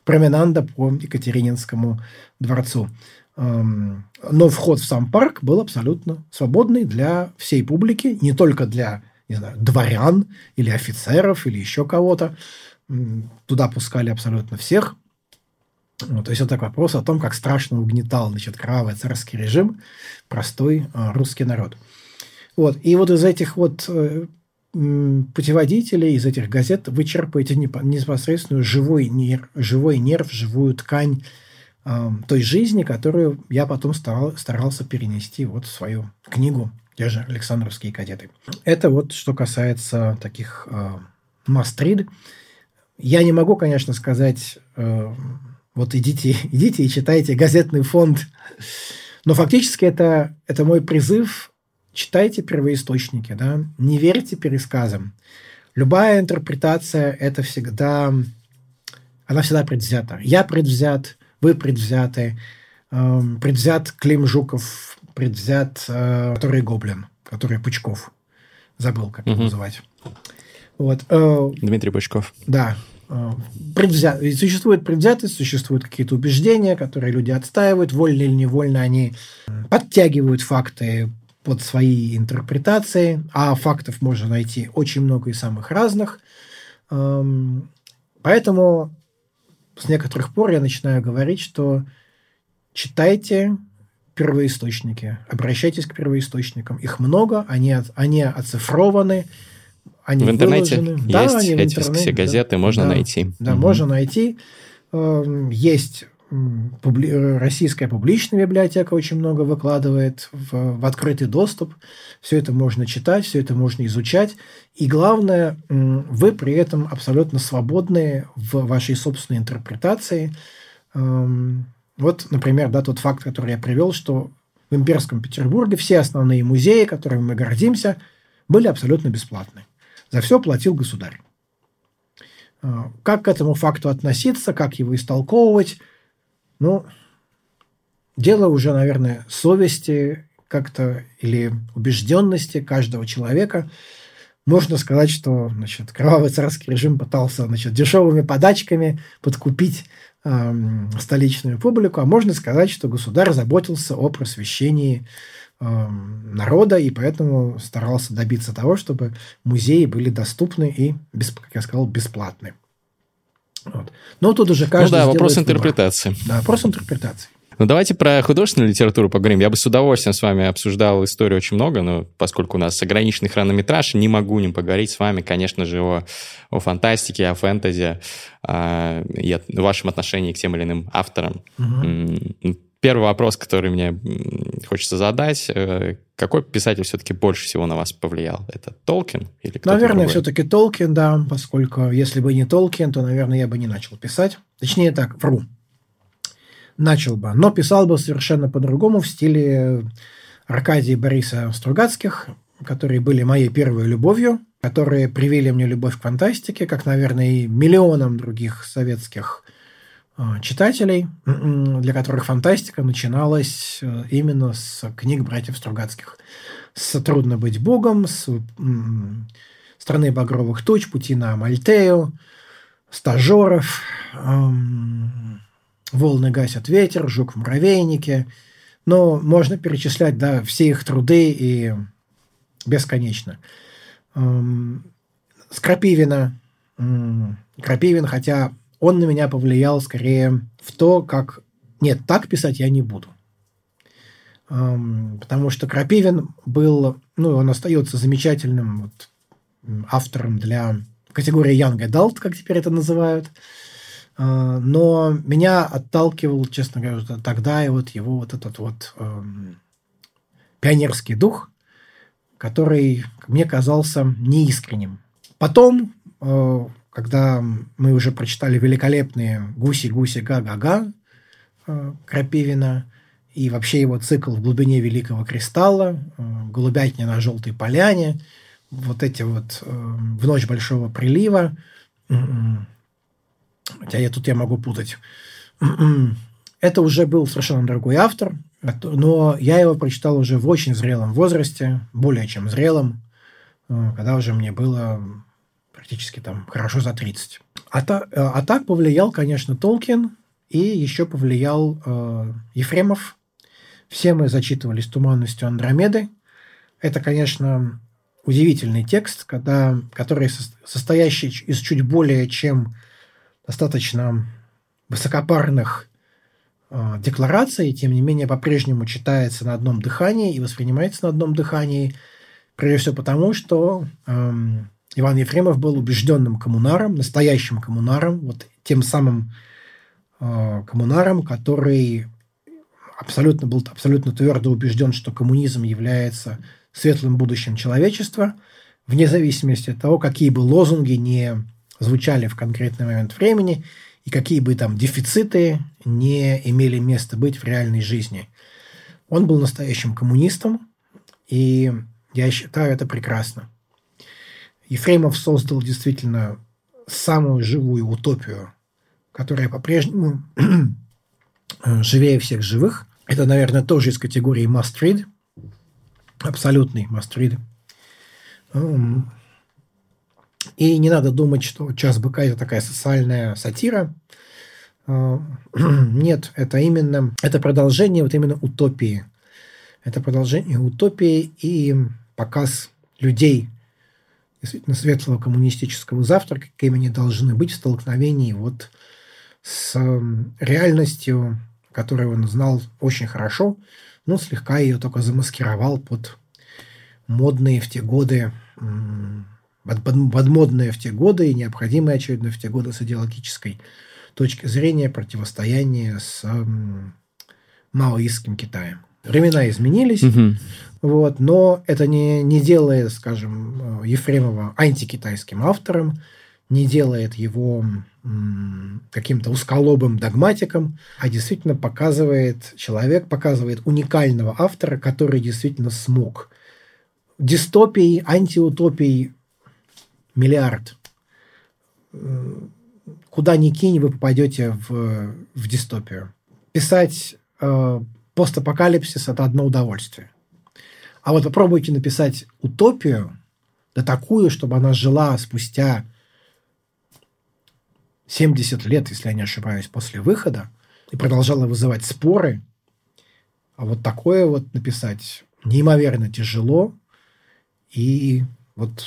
променанда по Екатерининскому дворцу. Эм, но вход в сам парк был абсолютно свободный для всей публики, не только для не знаю, дворян или офицеров или еще кого-то. Туда пускали абсолютно всех. Вот, то есть это вопрос о том, как страшно угнетал значит, кровавый царский режим простой э, русский народ. Вот. И вот из этих вот э, путеводителей, из этих газет вы черпаете непосредственную живой нерв, живой нерв, живую ткань той жизни, которую я потом старал, старался перенести вот в свою книгу те же Александровские кадеты. Это вот что касается таких э, мастрид. Я не могу, конечно, сказать, э, вот идите, идите и читайте газетный фонд, но фактически это, это мой призыв читайте первоисточники, да, не верьте пересказам. Любая интерпретация – это всегда, она всегда предвзята. Я предвзят, вы предвзяты, э, предвзят Клим Жуков, предвзят э, который Гоблин, который Пучков. Забыл, как его называть. Вот. Э, Дмитрий Пучков. Да. Э, предвзят... Существует предвзятость, существуют какие-то убеждения, которые люди отстаивают, вольно или невольно они подтягивают факты под свои интерпретации, а фактов можно найти очень много и самых разных. Эм, поэтому с некоторых пор я начинаю говорить, что читайте первоисточники, обращайтесь к первоисточникам. Их много, они, они оцифрованы, Они в интернете выложены. есть да, они эти интернете, все газеты, да. можно да. найти. Да, угу. можно найти. Эм, есть публи... российская публичная библиотека очень много выкладывает в, в открытый доступ. Все это можно читать, все это можно изучать. И главное, вы при этом абсолютно свободны в вашей собственной интерпретации. Эм, вот, например, да, тот факт, который я привел, что в имперском Петербурге все основные музеи, которыми мы гордимся, были абсолютно бесплатны. За все платил государь. А, как к этому факту относиться, как его истолковывать? Ну, дело уже, наверное, совести как-то или убежденности каждого человека. Можно сказать, что значит, кровавый царский режим пытался значит, дешевыми подачками подкупить э, столичную публику, а можно сказать, что государь заботился о просвещении Эм, народа, и поэтому старался добиться того, чтобы музеи были доступны и, как я сказал, бесплатны. Вот. Но тут уже каждый Ну да, вопрос интерпретации. Да, вопрос интерпретации. Ну, давайте про художественную литературу поговорим. Я бы с удовольствием с вами обсуждал историю очень много, но поскольку у нас ограниченный хронометраж, не могу не поговорить с вами, конечно же, о, о фантастике, о фэнтези э, и о вашем отношении к тем или иным авторам. Угу. Первый вопрос, который мне хочется задать, э, какой писатель все-таки больше всего на вас повлиял? Это Толкин или кто-то Наверное, другой? все-таки Толкин, да, поскольку если бы не Толкин, то, наверное, я бы не начал писать. Точнее так, вру. Начал бы, но писал бы совершенно по-другому в стиле Аркадия и Бориса Стругацких, которые были моей первой любовью, которые привели мне любовь к фантастике, как, наверное, и миллионам других советских читателей, для которых фантастика начиналась э, именно с книг братьев Стругацких. С «Трудно быть богом», с «Страны багровых туч», «Пути на Мальтею», «Стажеров», «Волны гасят ветер», «Жук в муравейнике». Но можно перечислять да, все их труды и бесконечно. С Крапивина. Крапивин, хотя он на меня повлиял скорее в то, как... Нет, так писать я не буду. Потому что Крапивин был, ну, он остается замечательным вот, автором для категории Young Adult, как теперь это называют. А, но меня отталкивал, честно говоря, тогда и вот его вот этот вот эм, пионерский дух, который мне казался неискренним. Потом когда мы уже прочитали великолепные «Гуси-гуси, га-га-га» э, Крапивина и вообще его цикл «В глубине великого кристалла», э, «Голубятня на желтой поляне», вот эти вот э, «В ночь большого прилива», хотя я тут я могу путать. Это уже был совершенно другой автор, но я его прочитал уже в очень зрелом возрасте, более чем зрелом, когда уже мне было практически там хорошо за 30. А, та, э, а так повлиял, конечно, Толкин, и еще повлиял э, Ефремов. Все мы зачитывались «Туманностью Андромеды». Это, конечно, удивительный текст, когда, который состоящий из чуть более чем достаточно высокопарных э, деклараций, тем не менее по-прежнему читается на одном дыхании и воспринимается на одном дыхании, прежде всего потому, что э, Иван Ефремов был убежденным коммунаром, настоящим коммунаром, вот тем самым э, коммунаром, который абсолютно был абсолютно твердо убежден, что коммунизм является светлым будущим человечества, вне зависимости от того, какие бы лозунги не звучали в конкретный момент времени и какие бы там дефициты не имели место быть в реальной жизни. Он был настоящим коммунистом, и я считаю это прекрасно. Ефремов создал действительно самую живую утопию, которая по-прежнему [CLEARS THROAT] живее всех живых. Это, наверное, тоже из категории must read. Абсолютный must read. Эм, и не надо думать, что «Час быка» – это такая социальная сатира. Э, [CLEARS THROAT] нет, это именно это продолжение вот именно утопии. Это продолжение утопии и показ людей, действительно светлого коммунистического завтра, какими они должны быть в столкновении вот с реальностью, которую он знал очень хорошо, но слегка ее только замаскировал под модные в те годы подмодное в те годы и необходимое, очевидно, в те годы с идеологической точки зрения противостояние с маоистским Китаем. Времена изменились, угу. Вот, но это не, не делает, скажем, Ефремова антикитайским автором, не делает его каким-то усколобым догматиком, а действительно показывает, человек показывает уникального автора, который действительно смог. Дистопий, антиутопий миллиард. Куда ни кинь, вы попадете в, в дистопию. Писать э, постапокалипсис – это одно удовольствие. А вот попробуйте написать утопию, да такую, чтобы она жила спустя 70 лет, если я не ошибаюсь, после выхода, и продолжала вызывать споры. А вот такое вот написать неимоверно тяжело. И вот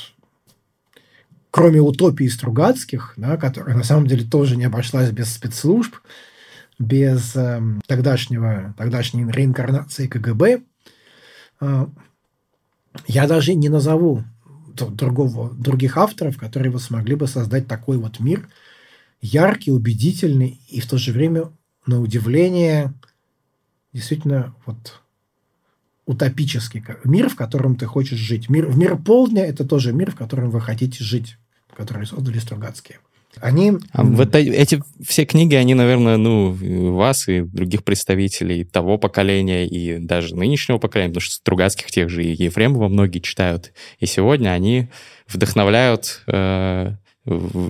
кроме утопии Стругацких, да, которая на самом деле тоже не обошлась без спецслужб, без э, тогдашнего, тогдашней реинкарнации КГБ, э, я даже не назову другого, других авторов, которые вот смогли бы создать такой вот мир, яркий, убедительный и в то же время, на удивление, действительно вот утопический мир, в котором ты хочешь жить. Мир, в мир полдня – это тоже мир, в котором вы хотите жить, который создали Стругацкие. Они... А вот эти все книги, они, наверное, ну, вас и других представителей того поколения и даже нынешнего поколения, потому что Стругацких тех же и Ефремова многие читают. И сегодня они вдохновляют э,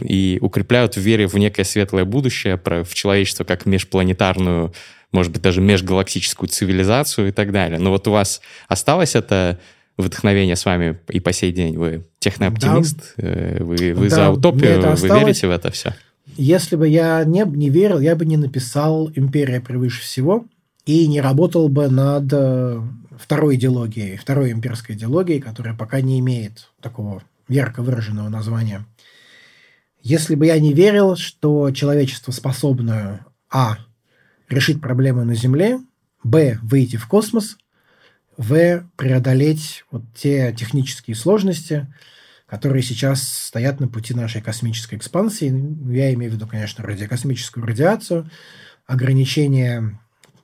и укрепляют в вере в некое светлое будущее, в человечество как межпланетарную, может быть, даже межгалактическую цивилизацию и так далее. Но вот у вас осталось это вдохновение с вами и по сей день? Вы технооптимист? Да. Э, вы, вы да, за утопию? Вы верите в это все? Если бы я не, не верил, я бы не написал «Империя превыше всего» и не работал бы над э, второй идеологией, второй имперской идеологией, которая пока не имеет такого ярко выраженного названия. Если бы я не верил, что человечество способно а. решить проблемы на Земле, б. выйти в космос, в. преодолеть вот те технические сложности, которые сейчас стоят на пути нашей космической экспансии. Я имею в виду, конечно, радиокосмическую радиацию, ограничения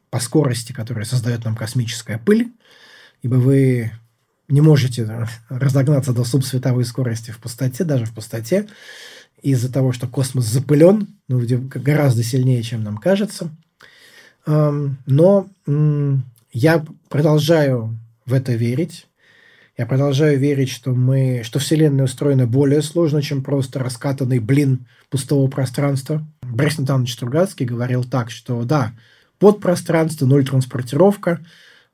по скорости, которые создает нам космическая пыль, ибо вы не можете разогнаться до субсветовой скорости в пустоте, даже в пустоте, из-за того, что космос запылен, ну, гораздо сильнее, чем нам кажется. Но я продолжаю в это верить. Я продолжаю верить, что мы, что Вселенная устроена более сложно, чем просто раскатанный блин пустого пространства. Борис Натанович Стругацкий говорил так, что да, подпространство, ноль транспортировка,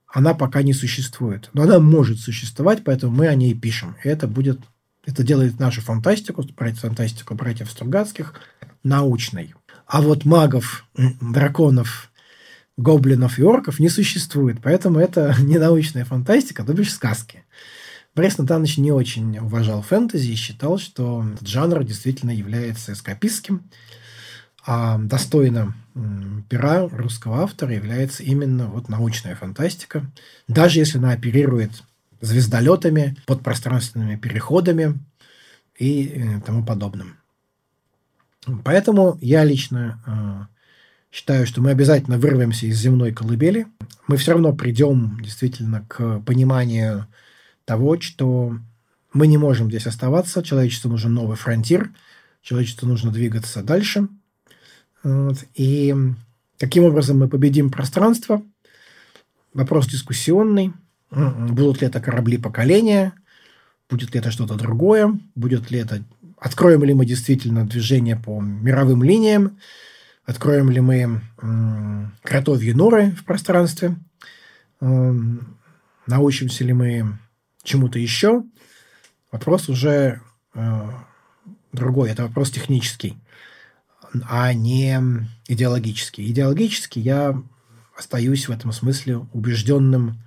она пока не существует. Но она может существовать, поэтому мы о ней пишем. И это будет это делает нашу фантастику, фантастику братьев Стругацких, научной. А вот магов, драконов, гоблинов и орков не существует. Поэтому это [LAUGHS] не научная фантастика, то бишь сказки. Борис Натанович не очень уважал фэнтези и считал, что этот жанр действительно является эскапистским, а достойно пера русского автора является именно вот научная фантастика. Даже если она оперирует звездолетами, подпространственными переходами и э, тому подобным. Поэтому я лично э, считаю, что мы обязательно вырвемся из земной колыбели. Мы все равно придем действительно к пониманию того, что мы не можем здесь оставаться, человечеству нужен новый фронтир, человечеству нужно двигаться дальше. Вот. И каким образом мы победим пространство? Вопрос дискуссионный. Будут ли это корабли поколения? Будет ли это что-то другое? Будет ли это... Откроем ли мы действительно движение по мировым линиям? Откроем ли мы кротовьи норы в пространстве? Научимся ли мы чему-то еще? Вопрос уже э, другой. Это вопрос технический, а не идеологический. Идеологически я остаюсь в этом смысле убежденным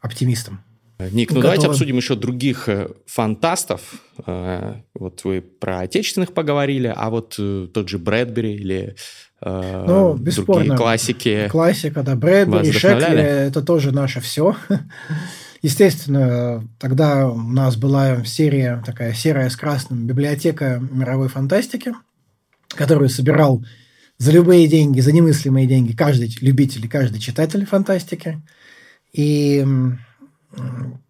оптимистом. Ник, ну Готовы. давайте обсудим еще других э, фантастов. Э, вот вы про отечественных поговорили, а вот тот же Брэдбери или ну, бесспорно, другие классики. Классика, да, Брэдбери, Шекли, это тоже наше все. [LAUGHS] Естественно, тогда у нас была серия, такая серая с красным, библиотека мировой фантастики, которую собирал за любые деньги, за немыслимые деньги каждый любитель и каждый читатель фантастики. И,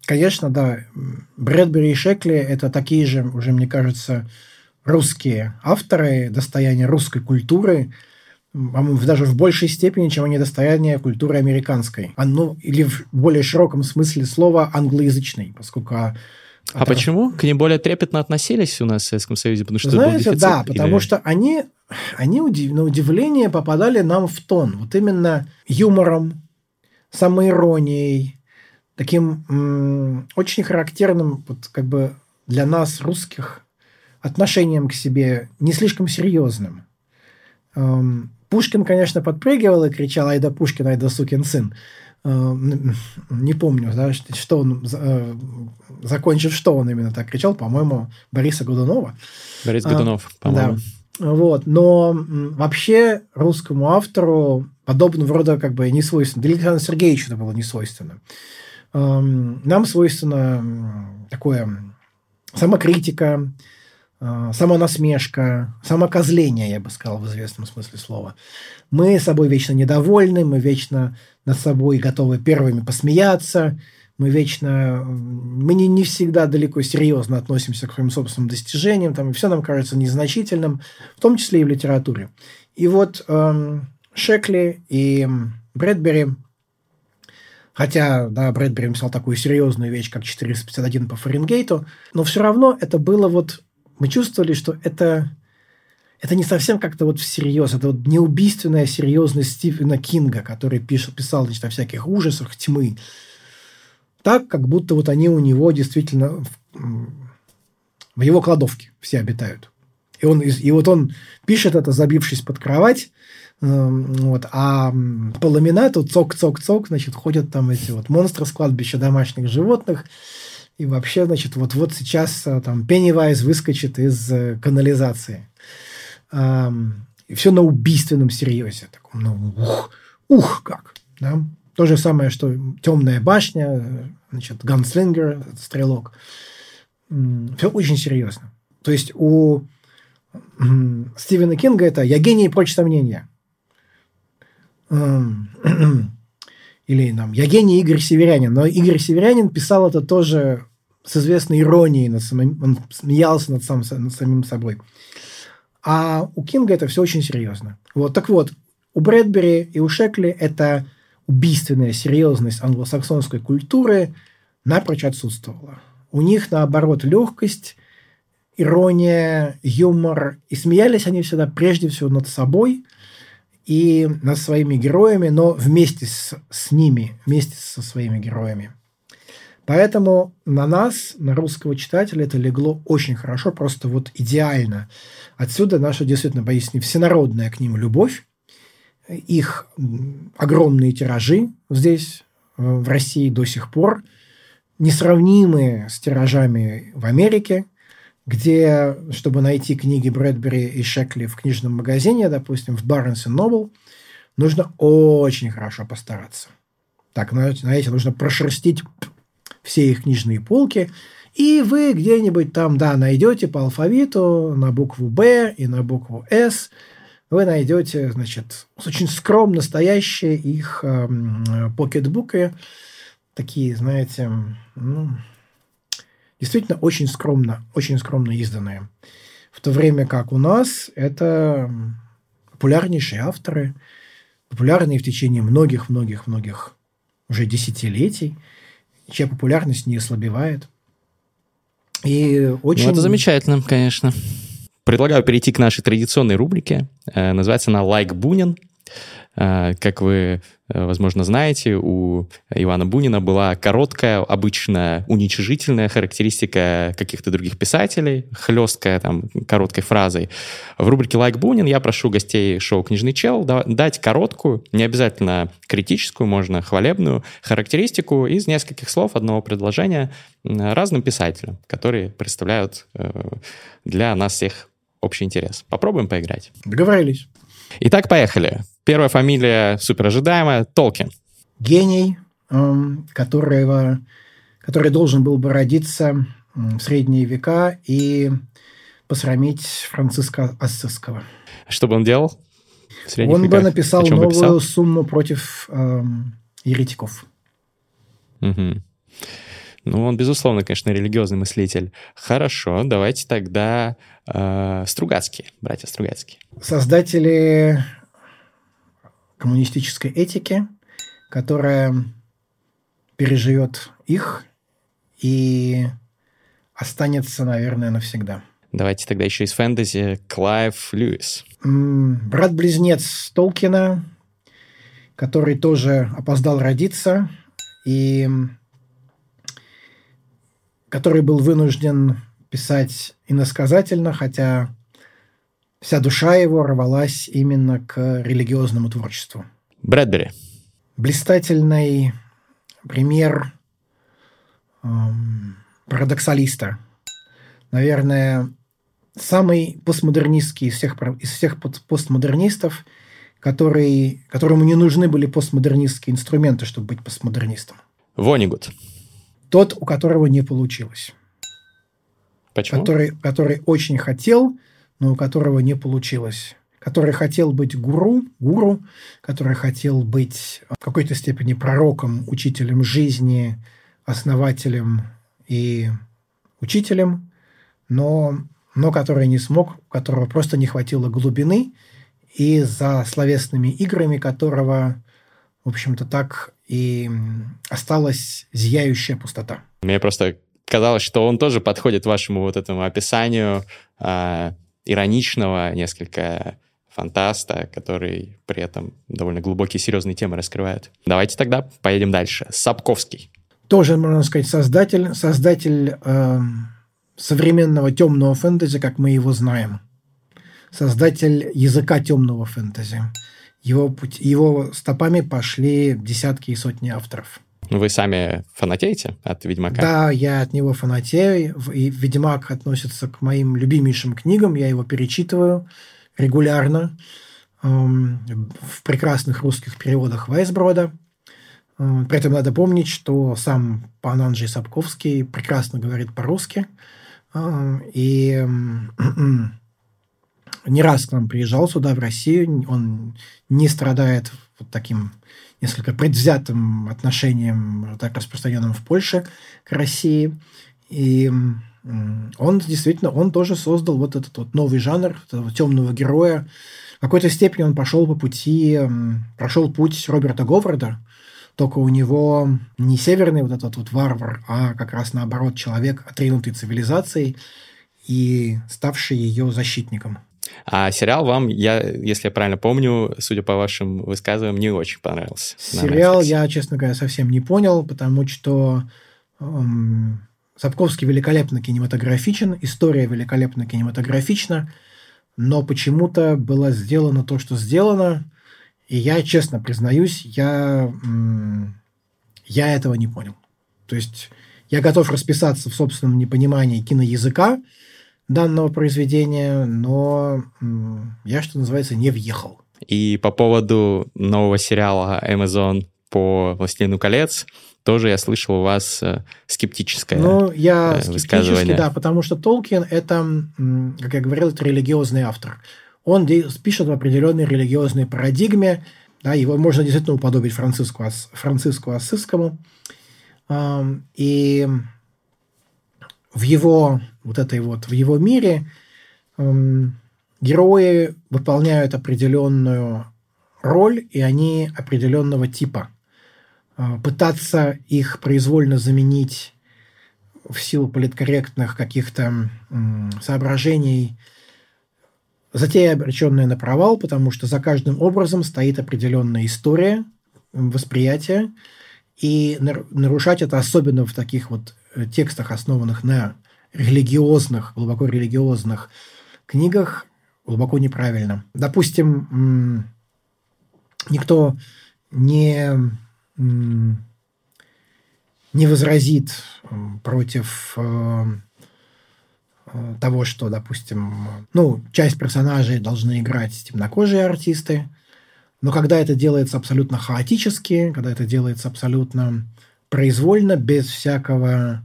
конечно, да, Брэдбери и Шекли – это такие же, уже, мне кажется, русские авторы, достояние русской культуры – даже в большей степени, чем они достояние культуры американской. Ну, или в более широком смысле слова англоязычной, поскольку а это... почему? К ним более трепетно относились у нас в Советском Союзе? Потому что Знаете, да, или... потому что они, они на удивление попадали нам в тон. Вот именно юмором, самоиронией, таким м- очень характерным вот как бы для нас, русских, отношением к себе, не слишком серьезным. Эм, Пушкин, конечно, подпрыгивал и кричал «Айда Пушкин, айда сукин сын». Э, не помню, да, что он, э, закончив, что он именно так кричал, по-моему, Бориса Годунова. Борис Годунов, а, по-моему. Да. Вот. Но вообще русскому автору подобного рода как бы не свойственно. Для Александра Сергеевича это было не свойственно. Эм, нам свойственно такое самокритика, а, самонасмешка, самокозление, я бы сказал, в известном смысле слова. Мы собой вечно недовольны, мы вечно над собой готовы первыми посмеяться, мы вечно, мы не, не всегда далеко серьезно относимся к своим собственным достижениям, там, и все нам кажется незначительным, в том числе и в литературе. И вот эм, Шекли и Брэдбери, хотя, да, Брэдбери писал такую серьезную вещь, как 451 по Фаренгейту, но все равно это было вот мы чувствовали, что это, это не совсем как-то вот всерьез, это вот неубийственная серьезность Стивена Кинга, который пишет, писал значит, о всяких ужасах тьмы. Так, как будто вот они у него действительно в, в его кладовке все обитают. И, он, и вот он пишет это, забившись под кровать, эм, вот, а по ламинату цок-цок-цок, значит, ходят там эти вот монстры с кладбища домашних животных, и вообще, значит, вот-вот сейчас э, там Пеннивайз выскочит из э, канализации. И все на убийственном серьезе. Таком, ну, ух, ух, как. Да? То же самое, что «Темная башня», э, значит, «Ганслингер», стрелок. Все очень серьезно. То есть у Стивена Кинга это «Я гений прочь сомнения». [CLEARS THROAT] Или там «Я гений Игорь Северянин». Но Игорь Северянин писал это тоже с известной иронией над самим, он смеялся над, сам, над самим собой. А у Кинга это все очень серьезно. Вот, так вот, у Брэдбери и у Шекли это убийственная серьезность англосаксонской культуры напрочь отсутствовала. У них, наоборот, легкость, ирония, юмор. И смеялись они всегда прежде всего над собой и над своими героями, но вместе с, с ними, вместе со своими героями. Поэтому на нас, на русского читателя, это легло очень хорошо, просто вот идеально. Отсюда наша действительно поистине всенародная к ним любовь, их огромные тиражи здесь, э, в России до сих пор, несравнимые с тиражами в Америке, где, чтобы найти книги Брэдбери и Шекли в книжном магазине, допустим, в Barnes Noble, нужно очень хорошо постараться. Так, знаете, нужно прошерстить все их книжные полки, и вы где-нибудь там, да, найдете по алфавиту на букву «Б» и на букву «С», вы найдете, значит, очень скромно стоящие их э, покетбуки, такие, знаете, ну, действительно очень скромно, очень скромно изданные. В то время как у нас это популярнейшие авторы, популярные в течение многих-многих-многих уже десятилетий – чья популярность не ослабевает. И очень... Ну, это замечательно, конечно. Предлагаю перейти к нашей традиционной рубрике. Э, называется она «Like Бунин». Э, как вы, возможно, знаете, у Ивана Бунина была короткая, обычно уничижительная характеристика каких-то других писателей, хлесткая там короткой фразой. В рубрике «Like Бунин» я прошу гостей шоу «Книжный чел» дать короткую, не обязательно критическую, можно хвалебную характеристику из нескольких слов одного предложения разным писателям, которые представляют э, для нас всех общий интерес. Попробуем поиграть. Договорились. Итак, поехали. Первая фамилия супер ожидаемая. Толкин. Гений, эм, которого который должен был бы родиться в средние века и посрамить Франциска Ассесского. Что бы он делал? Он веках? бы написал новую писал? сумму против э, еретиков. Угу. Ну, он, безусловно, конечно, религиозный мыслитель. Хорошо, давайте тогда э, Стругацкие, братья Стругацкие. Создатели коммунистической этики, которая переживет их и останется, наверное, навсегда. Давайте тогда еще из фэнтези Клайв Льюис. Брат-близнец Толкина, который тоже опоздал родиться и который был вынужден писать иносказательно, хотя вся душа его рвалась именно к религиозному творчеству. Брэдбери. Блистательный пример эм, парадоксалиста. Наверное, самый постмодернистский из всех, из всех постмодернистов, который, которому не нужны были постмодернистские инструменты, чтобы быть постмодернистом. Вонигут. Тот, у которого не получилось. Почему? Который, который очень хотел, но у которого не получилось. Который хотел быть гуру, гуру, который хотел быть в какой-то степени пророком, учителем жизни, основателем и учителем, но, но который не смог, у которого просто не хватило глубины, и за словесными играми которого, в общем-то, так и осталась зияющая пустота. Мне просто казалось, что он тоже подходит вашему вот этому описанию э, ироничного, несколько фантаста, который при этом довольно глубокие серьезные темы раскрывает. Давайте тогда поедем дальше. Сапковский. Тоже, можно сказать, создатель, создатель э, современного темного фэнтези, как мы его знаем. Создатель языка темного фэнтези. Его, путь, его стопами пошли десятки и сотни авторов. Вы сами фанатеете от «Ведьмака»? Да, я от него фанатею. И «Ведьмак» относится к моим любимейшим книгам. Я его перечитываю регулярно эм, в прекрасных русских переводах Вайсброда. Э, при этом надо помнить, что сам пан Анджей Сапковский прекрасно говорит по-русски. Э, и [CLEARS THROAT] не раз к нам приезжал сюда, в Россию. Он не страдает вот таким несколько предвзятым отношением, так распространенным в Польше, к России. И он действительно, он тоже создал вот этот вот новый жанр этого темного героя. В какой-то степени он пошел по пути, прошел путь Роберта Говарда, только у него не северный вот этот вот варвар, а как раз наоборот человек, отринутый цивилизацией и ставший ее защитником. А сериал вам, я, если я правильно помню, судя по вашим высказываниям, не очень понравился. Сериал я, честно говоря, совсем не понял, потому что эм, Сапковский великолепно кинематографичен, история великолепно кинематографична, но почему-то было сделано то, что сделано, и я, честно признаюсь, я, я этого не понял. То есть я готов расписаться в собственном непонимании киноязыка, данного произведения, но я, что называется, не въехал. И по поводу нового сериала Amazon по «Властелину колец», тоже я слышал у вас э, скептическое Ну, я э, скептически, да, потому что Толкин – это, как я говорил, это религиозный автор. Он пишет в определенной религиозной парадигме, да, его можно действительно уподобить Франциску, Франциску Ассизскому. И в его вот этой вот в его мире эм, герои выполняют определенную роль, и они определенного типа. Э, пытаться их произвольно заменить в силу политкорректных каких-то э, соображений затея обреченная на провал, потому что за каждым образом стоит определенная история, восприятие, и нарушать это особенно в таких вот текстах, основанных на религиозных, глубоко религиозных книгах глубоко неправильно. Допустим, никто не, не возразит против э, э, того, что, допустим, ну, часть персонажей должны играть темнокожие артисты, но когда это делается абсолютно хаотически, когда это делается абсолютно произвольно, без всякого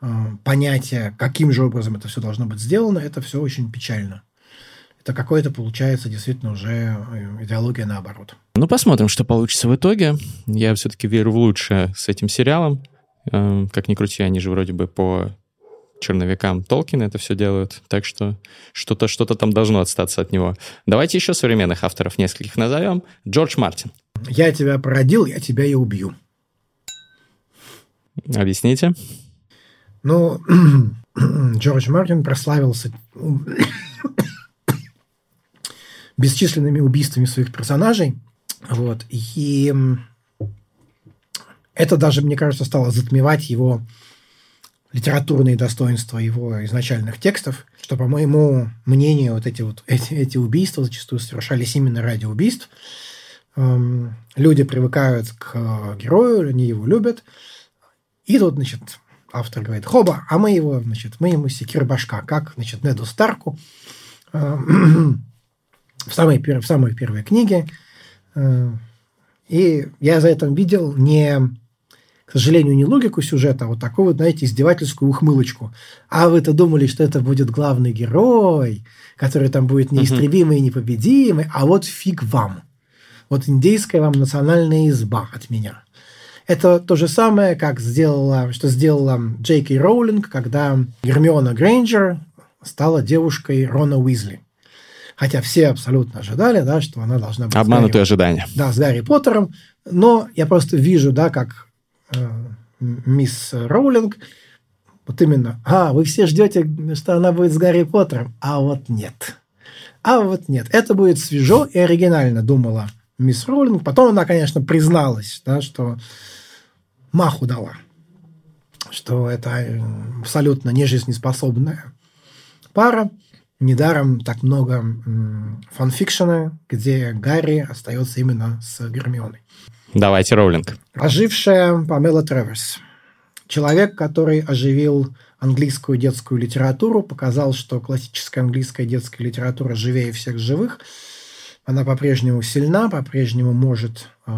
э, понятия, каким же образом это все должно быть сделано, это все очень печально. Это какое-то получается действительно уже э, идеология наоборот. Ну, посмотрим, что получится в итоге. Я все-таки верю в лучшее с этим сериалом. Э, как ни крути, они же вроде бы по черновикам Толкина это все делают, так что что-то что там должно остаться от него. Давайте еще современных авторов нескольких назовем. Джордж Мартин. Я тебя породил, я тебя и убью. Объясните. Ну, [CLEARS THROAT] Джордж Мартин прославился [COUGHS] бесчисленными убийствами своих персонажей. Вот. И это даже, мне кажется, стало затмевать его литературные достоинства его изначальных текстов, что, по моему мнению, вот эти вот эти, эти убийства зачастую совершались именно ради убийств. Эм, люди привыкают к герою, они его любят. И тут, значит, автор говорит, хоба, а мы его, значит, мы ему секир башка, как, значит, Неду Старку эм, [CLEARS THROAT] в самой, в самой первой книге. Э, и я за это видел не к сожалению, не логику сюжета, а вот такую вот, знаете, издевательскую ухмылочку. А вы-то думали, что это будет главный герой, который там будет неистребимый и непобедимый, а вот фиг вам. Вот индейская вам национальная изба от меня. Это то же самое, как сделала, что сделала Джей Кей Роулинг, когда Гермиона Грейнджер стала девушкой Рона Уизли. Хотя все абсолютно ожидали, да, что она должна быть... Обманутые ожидания. Да, с Гарри Поттером. Но я просто вижу, да, как Э, мисс Роулинг, вот именно, а, вы все ждете, что она будет с Гарри Поттером, а вот нет. А вот нет. Это будет свежо и оригинально, думала мисс Роулинг. Потом она, конечно, призналась, да, что маху дала, что это э, абсолютно нежизнеспособная пара. Недаром так много фанфикшена, где Гарри остается именно с Гермионой. Давайте, Роулинг. Ожившая Памела Треверс. Человек, который оживил английскую детскую литературу, показал, что классическая английская детская литература живее всех живых. Она по-прежнему сильна, по-прежнему может, э,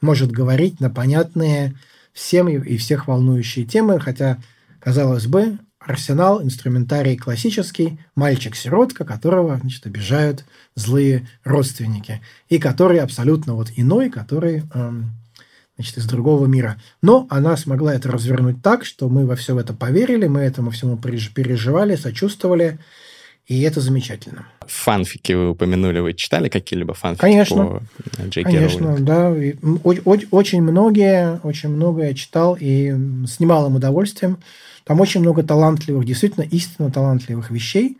может говорить на понятные всем и всех волнующие темы, хотя, казалось бы, арсенал, инструментарий классический, мальчик-сиротка, которого значит, обижают злые родственники, и который абсолютно вот иной, который эм, значит, из другого мира. Но она смогла это развернуть так, что мы во все это поверили, мы этому всему переживали, сочувствовали, и это замечательно. Фанфики вы упомянули, вы читали какие-либо фанфики Конечно. по Джей Кей Конечно, Роулинг? да. И очень многие, очень многое я читал и с немалым удовольствием. Там очень много талантливых, действительно истинно талантливых вещей,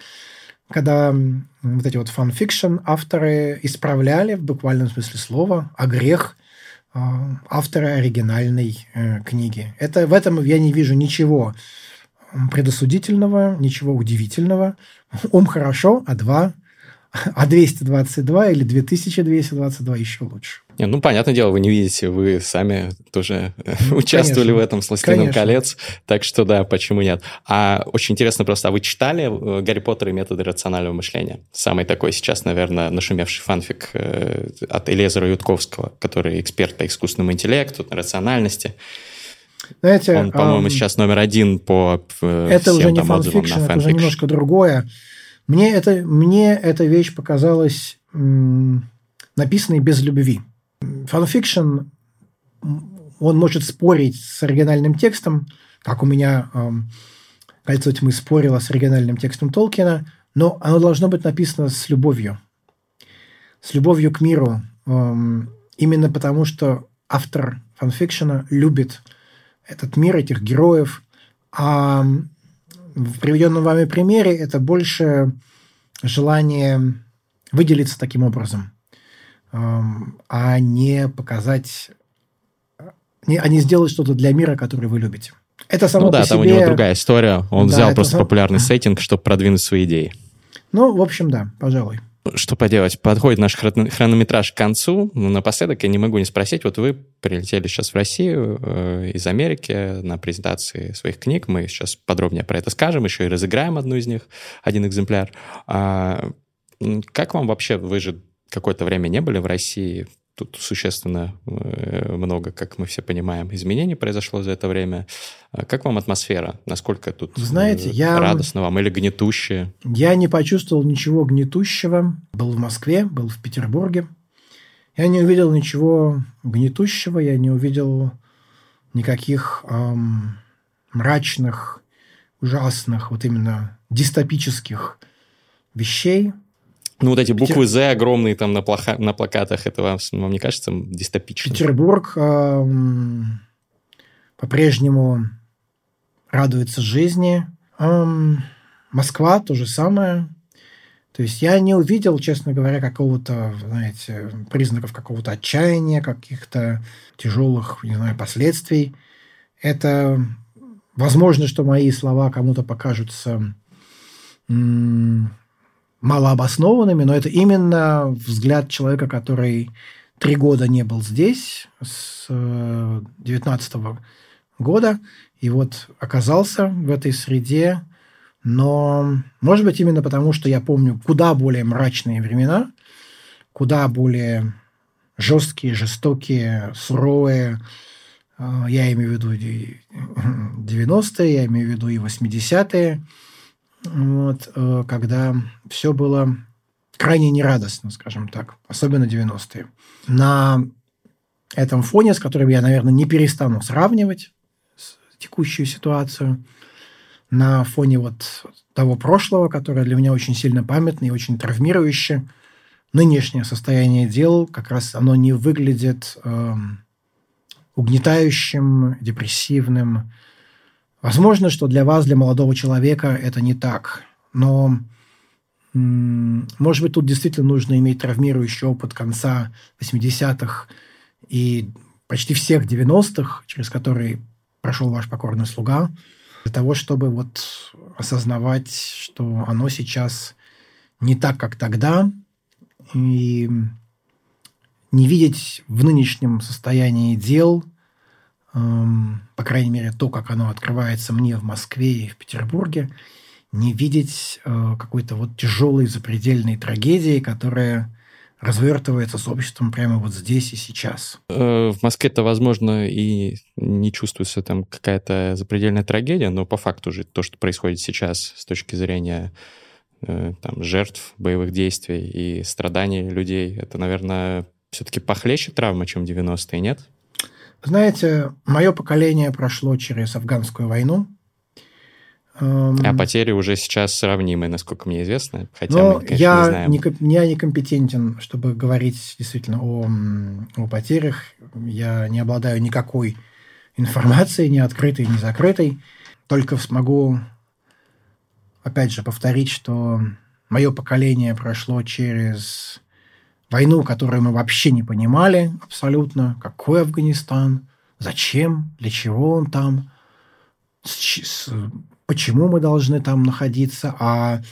когда вот эти вот фанфикшн авторы исправляли в буквальном смысле слова огрехи а, автора оригинальной э, книги. Это, в этом я не вижу ничего предосудительного, ничего удивительного. Ум хорошо, а два а 222 или 2222 еще лучше. Не, ну, понятное дело, вы не видите, вы сами тоже э, участвовали Конечно. в этом с «Властелином колец», так что да, почему нет. А очень интересно просто, а вы читали э, «Гарри Поттер и методы рационального мышления»? Самый такой сейчас, наверное, нашумевший фанфик э, от Элезера Ютковского, который эксперт по искусственному интеллекту, рациональности. Знаете, Он, по-моему, эм, сейчас номер один по это всем уже не фанфикшн, это уже немножко другое. Мне, это, мне эта вещь показалась м, написанной без любви. Фанфикшн, он может спорить с оригинальным текстом, как у меня эм, «Кольцо тьмы» спорило с оригинальным текстом Толкина, но оно должно быть написано с любовью. С любовью к миру. Эм, именно потому, что автор фанфикшена любит этот мир, этих героев. А в приведенном вами примере это больше желание выделиться таким образом, а не показать, а не сделать что-то для мира, который вы любите. Это само ну да, по там себе... у него другая история. Он да, взял просто сам... популярный [LAUGHS] сеттинг, чтобы продвинуть свои идеи. Ну, в общем, да, пожалуй. Что поделать, подходит наш хронометраж к концу. Но напоследок я не могу не спросить. Вот вы прилетели сейчас в Россию э, из Америки на презентации своих книг. Мы сейчас подробнее про это скажем, еще и разыграем одну из них, один экземпляр. А, как вам вообще, вы же какое-то время не были в России, тут существенно э, много, как мы все понимаем, изменений произошло за это время. А как вам атмосфера? Насколько тут Знаете, я... радостно вам или гнетуще? Я не почувствовал ничего гнетущего. Был в Москве, был в Петербурге. Я не увидел ничего гнетущего, я не увидел никаких эм, мрачных, ужасных, вот именно дистопических вещей. Ну, вот эти буквы «З» огромные там на, плаха... на плакатах, это вам, вам не кажется дистопичным? Петербург эм, по-прежнему радуется жизни. Эм, Москва то же самое. То есть я не увидел, честно говоря, какого-то, знаете, признаков какого-то отчаяния, каких-то тяжелых, не знаю, последствий. Это возможно, что мои слова кому-то покажутся малообоснованными, но это именно взгляд человека, который три года не был здесь, с 19 э, года, и вот оказался в этой среде, но, может быть, именно потому, что я помню куда более мрачные времена, куда более жесткие, жестокие, суровые. Я имею в виду и 90-е, я имею в виду и 80-е, вот, э, когда все было крайне нерадостно, скажем так, особенно 90-е. На этом фоне, с которым я, наверное, не перестану сравнивать текущую ситуацию – на фоне вот того прошлого, которое для меня очень сильно памятно и очень травмирующе, нынешнее состояние дел как раз оно не выглядит э, угнетающим, депрессивным. Возможно, что для вас, для молодого человека, это не так, но может быть, тут действительно нужно иметь травмирующий опыт конца 80-х и почти всех 90-х, через которые прошел ваш покорный слуга – для того, чтобы вот осознавать, что оно сейчас не так, как тогда, и не видеть в нынешнем состоянии дел, по крайней мере, то, как оно открывается мне в Москве и в Петербурге, не видеть э, какой-то вот тяжелой запредельной трагедии, которая развертывается с обществом прямо вот здесь и сейчас. Э, в Москве-то, возможно, и не чувствуется там какая-то запредельная трагедия, но по факту же то, что происходит сейчас с точки зрения э, там, жертв боевых действий и страданий людей, это, наверное, все-таки похлеще травма, чем 90-е, нет? Знаете, мое поколение прошло через афганскую войну, а потери уже сейчас сравнимы, насколько мне известно. Хотя Но мы, конечно, я не знаем. Не, я некомпетентен, чтобы говорить действительно о, о потерях. Я не обладаю никакой информацией, ни открытой, ни закрытой. Только смогу, опять же, повторить, что мое поколение прошло через войну, которую мы вообще не понимали абсолютно. Какой Афганистан? Зачем? Для чего он там? С, с, почему мы должны там находиться, а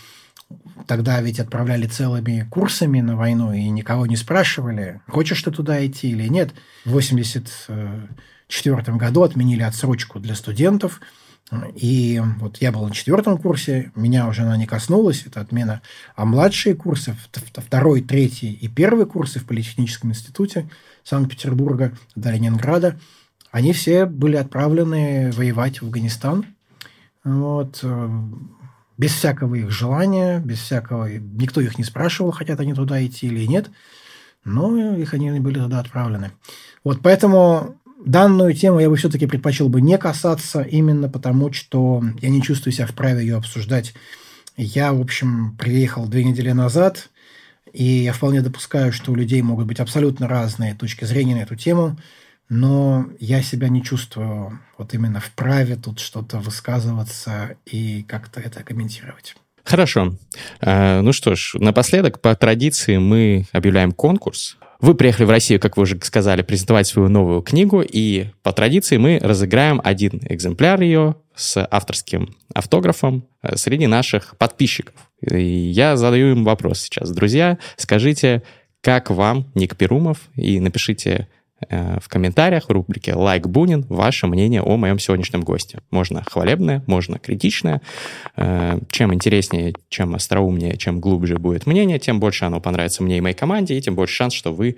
тогда ведь отправляли целыми курсами на войну и никого не спрашивали, хочешь ты туда идти или нет. В 1984 году отменили отсрочку для студентов, и вот я был на четвертом курсе, меня уже она не коснулась, это отмена. А младшие курсы, второй, третий и первый курсы в Политехническом институте Санкт-Петербурга до Ленинграда, они все были отправлены воевать в Афганистан – вот, э, без всякого их желания, без всякого... Никто их не спрашивал, хотят они туда идти или нет, но их они были туда отправлены. Вот, поэтому данную тему я бы все-таки предпочел бы не касаться, именно потому, что я не чувствую себя вправе ее обсуждать. Я, в общем, приехал две недели назад, и я вполне допускаю, что у людей могут быть абсолютно разные точки зрения на эту тему – но я себя не чувствую вот именно вправе тут что-то высказываться и как-то это комментировать. Хорошо. А, ну что ж, напоследок, по традиции, мы объявляем конкурс. Вы приехали в Россию, как вы уже сказали, презентовать свою новую книгу, и по традиции мы разыграем один экземпляр ее с авторским автографом э, среди наших подписчиков. И я задаю им вопрос сейчас. Друзья, скажите, как вам Ник Перумов, и напишите в комментариях в рубрике «Лайк Бунин» ваше мнение о моем сегодняшнем госте. Можно хвалебное, можно критичное. Э, чем интереснее, чем остроумнее, чем глубже будет мнение, тем больше оно понравится мне и моей команде, и тем больше шанс, что вы,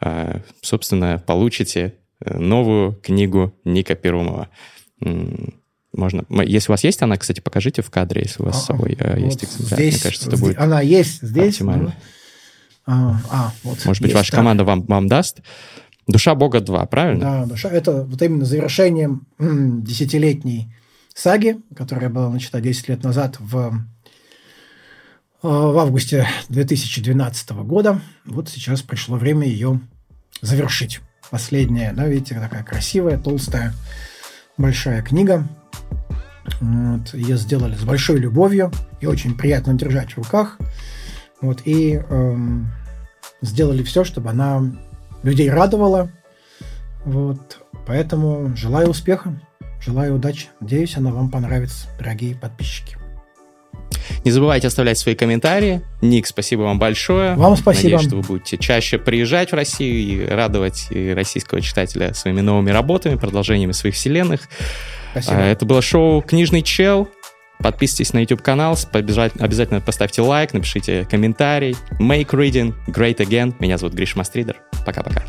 э, собственно, получите новую книгу Ника Перумова. Можно, если у вас есть она, кстати, покажите в кадре, если у вас а, с собой вот есть экземпляр. Здесь, Мне кажется, это будет Она есть здесь. Оптимально. А, а, вот Может быть, ваша так. команда вам, вам даст. Душа Бога 2, правильно? Да, душа. Это вот именно завершением десятилетней саги, которая была начата 10 лет назад в, э, в августе 2012 года. Вот сейчас пришло время ее завершить. Последняя, да, видите, такая красивая, толстая, большая книга. Вот, ее сделали с большой любовью и очень приятно держать в руках. Вот, и эм, сделали все, чтобы она людей радовала. Вот, поэтому желаю успеха, желаю удачи. Надеюсь, она вам понравится, дорогие подписчики. Не забывайте оставлять свои комментарии. Ник, спасибо вам большое. Вам спасибо. Надеюсь, что вы будете чаще приезжать в Россию и радовать и российского читателя своими новыми работами, продолжениями своих вселенных. Спасибо. А, это было шоу «Книжный чел». Подписывайтесь на YouTube-канал, обязательно поставьте лайк, напишите комментарий. Make reading great again. Меня зовут Гриш Мастридер. Пока-пока.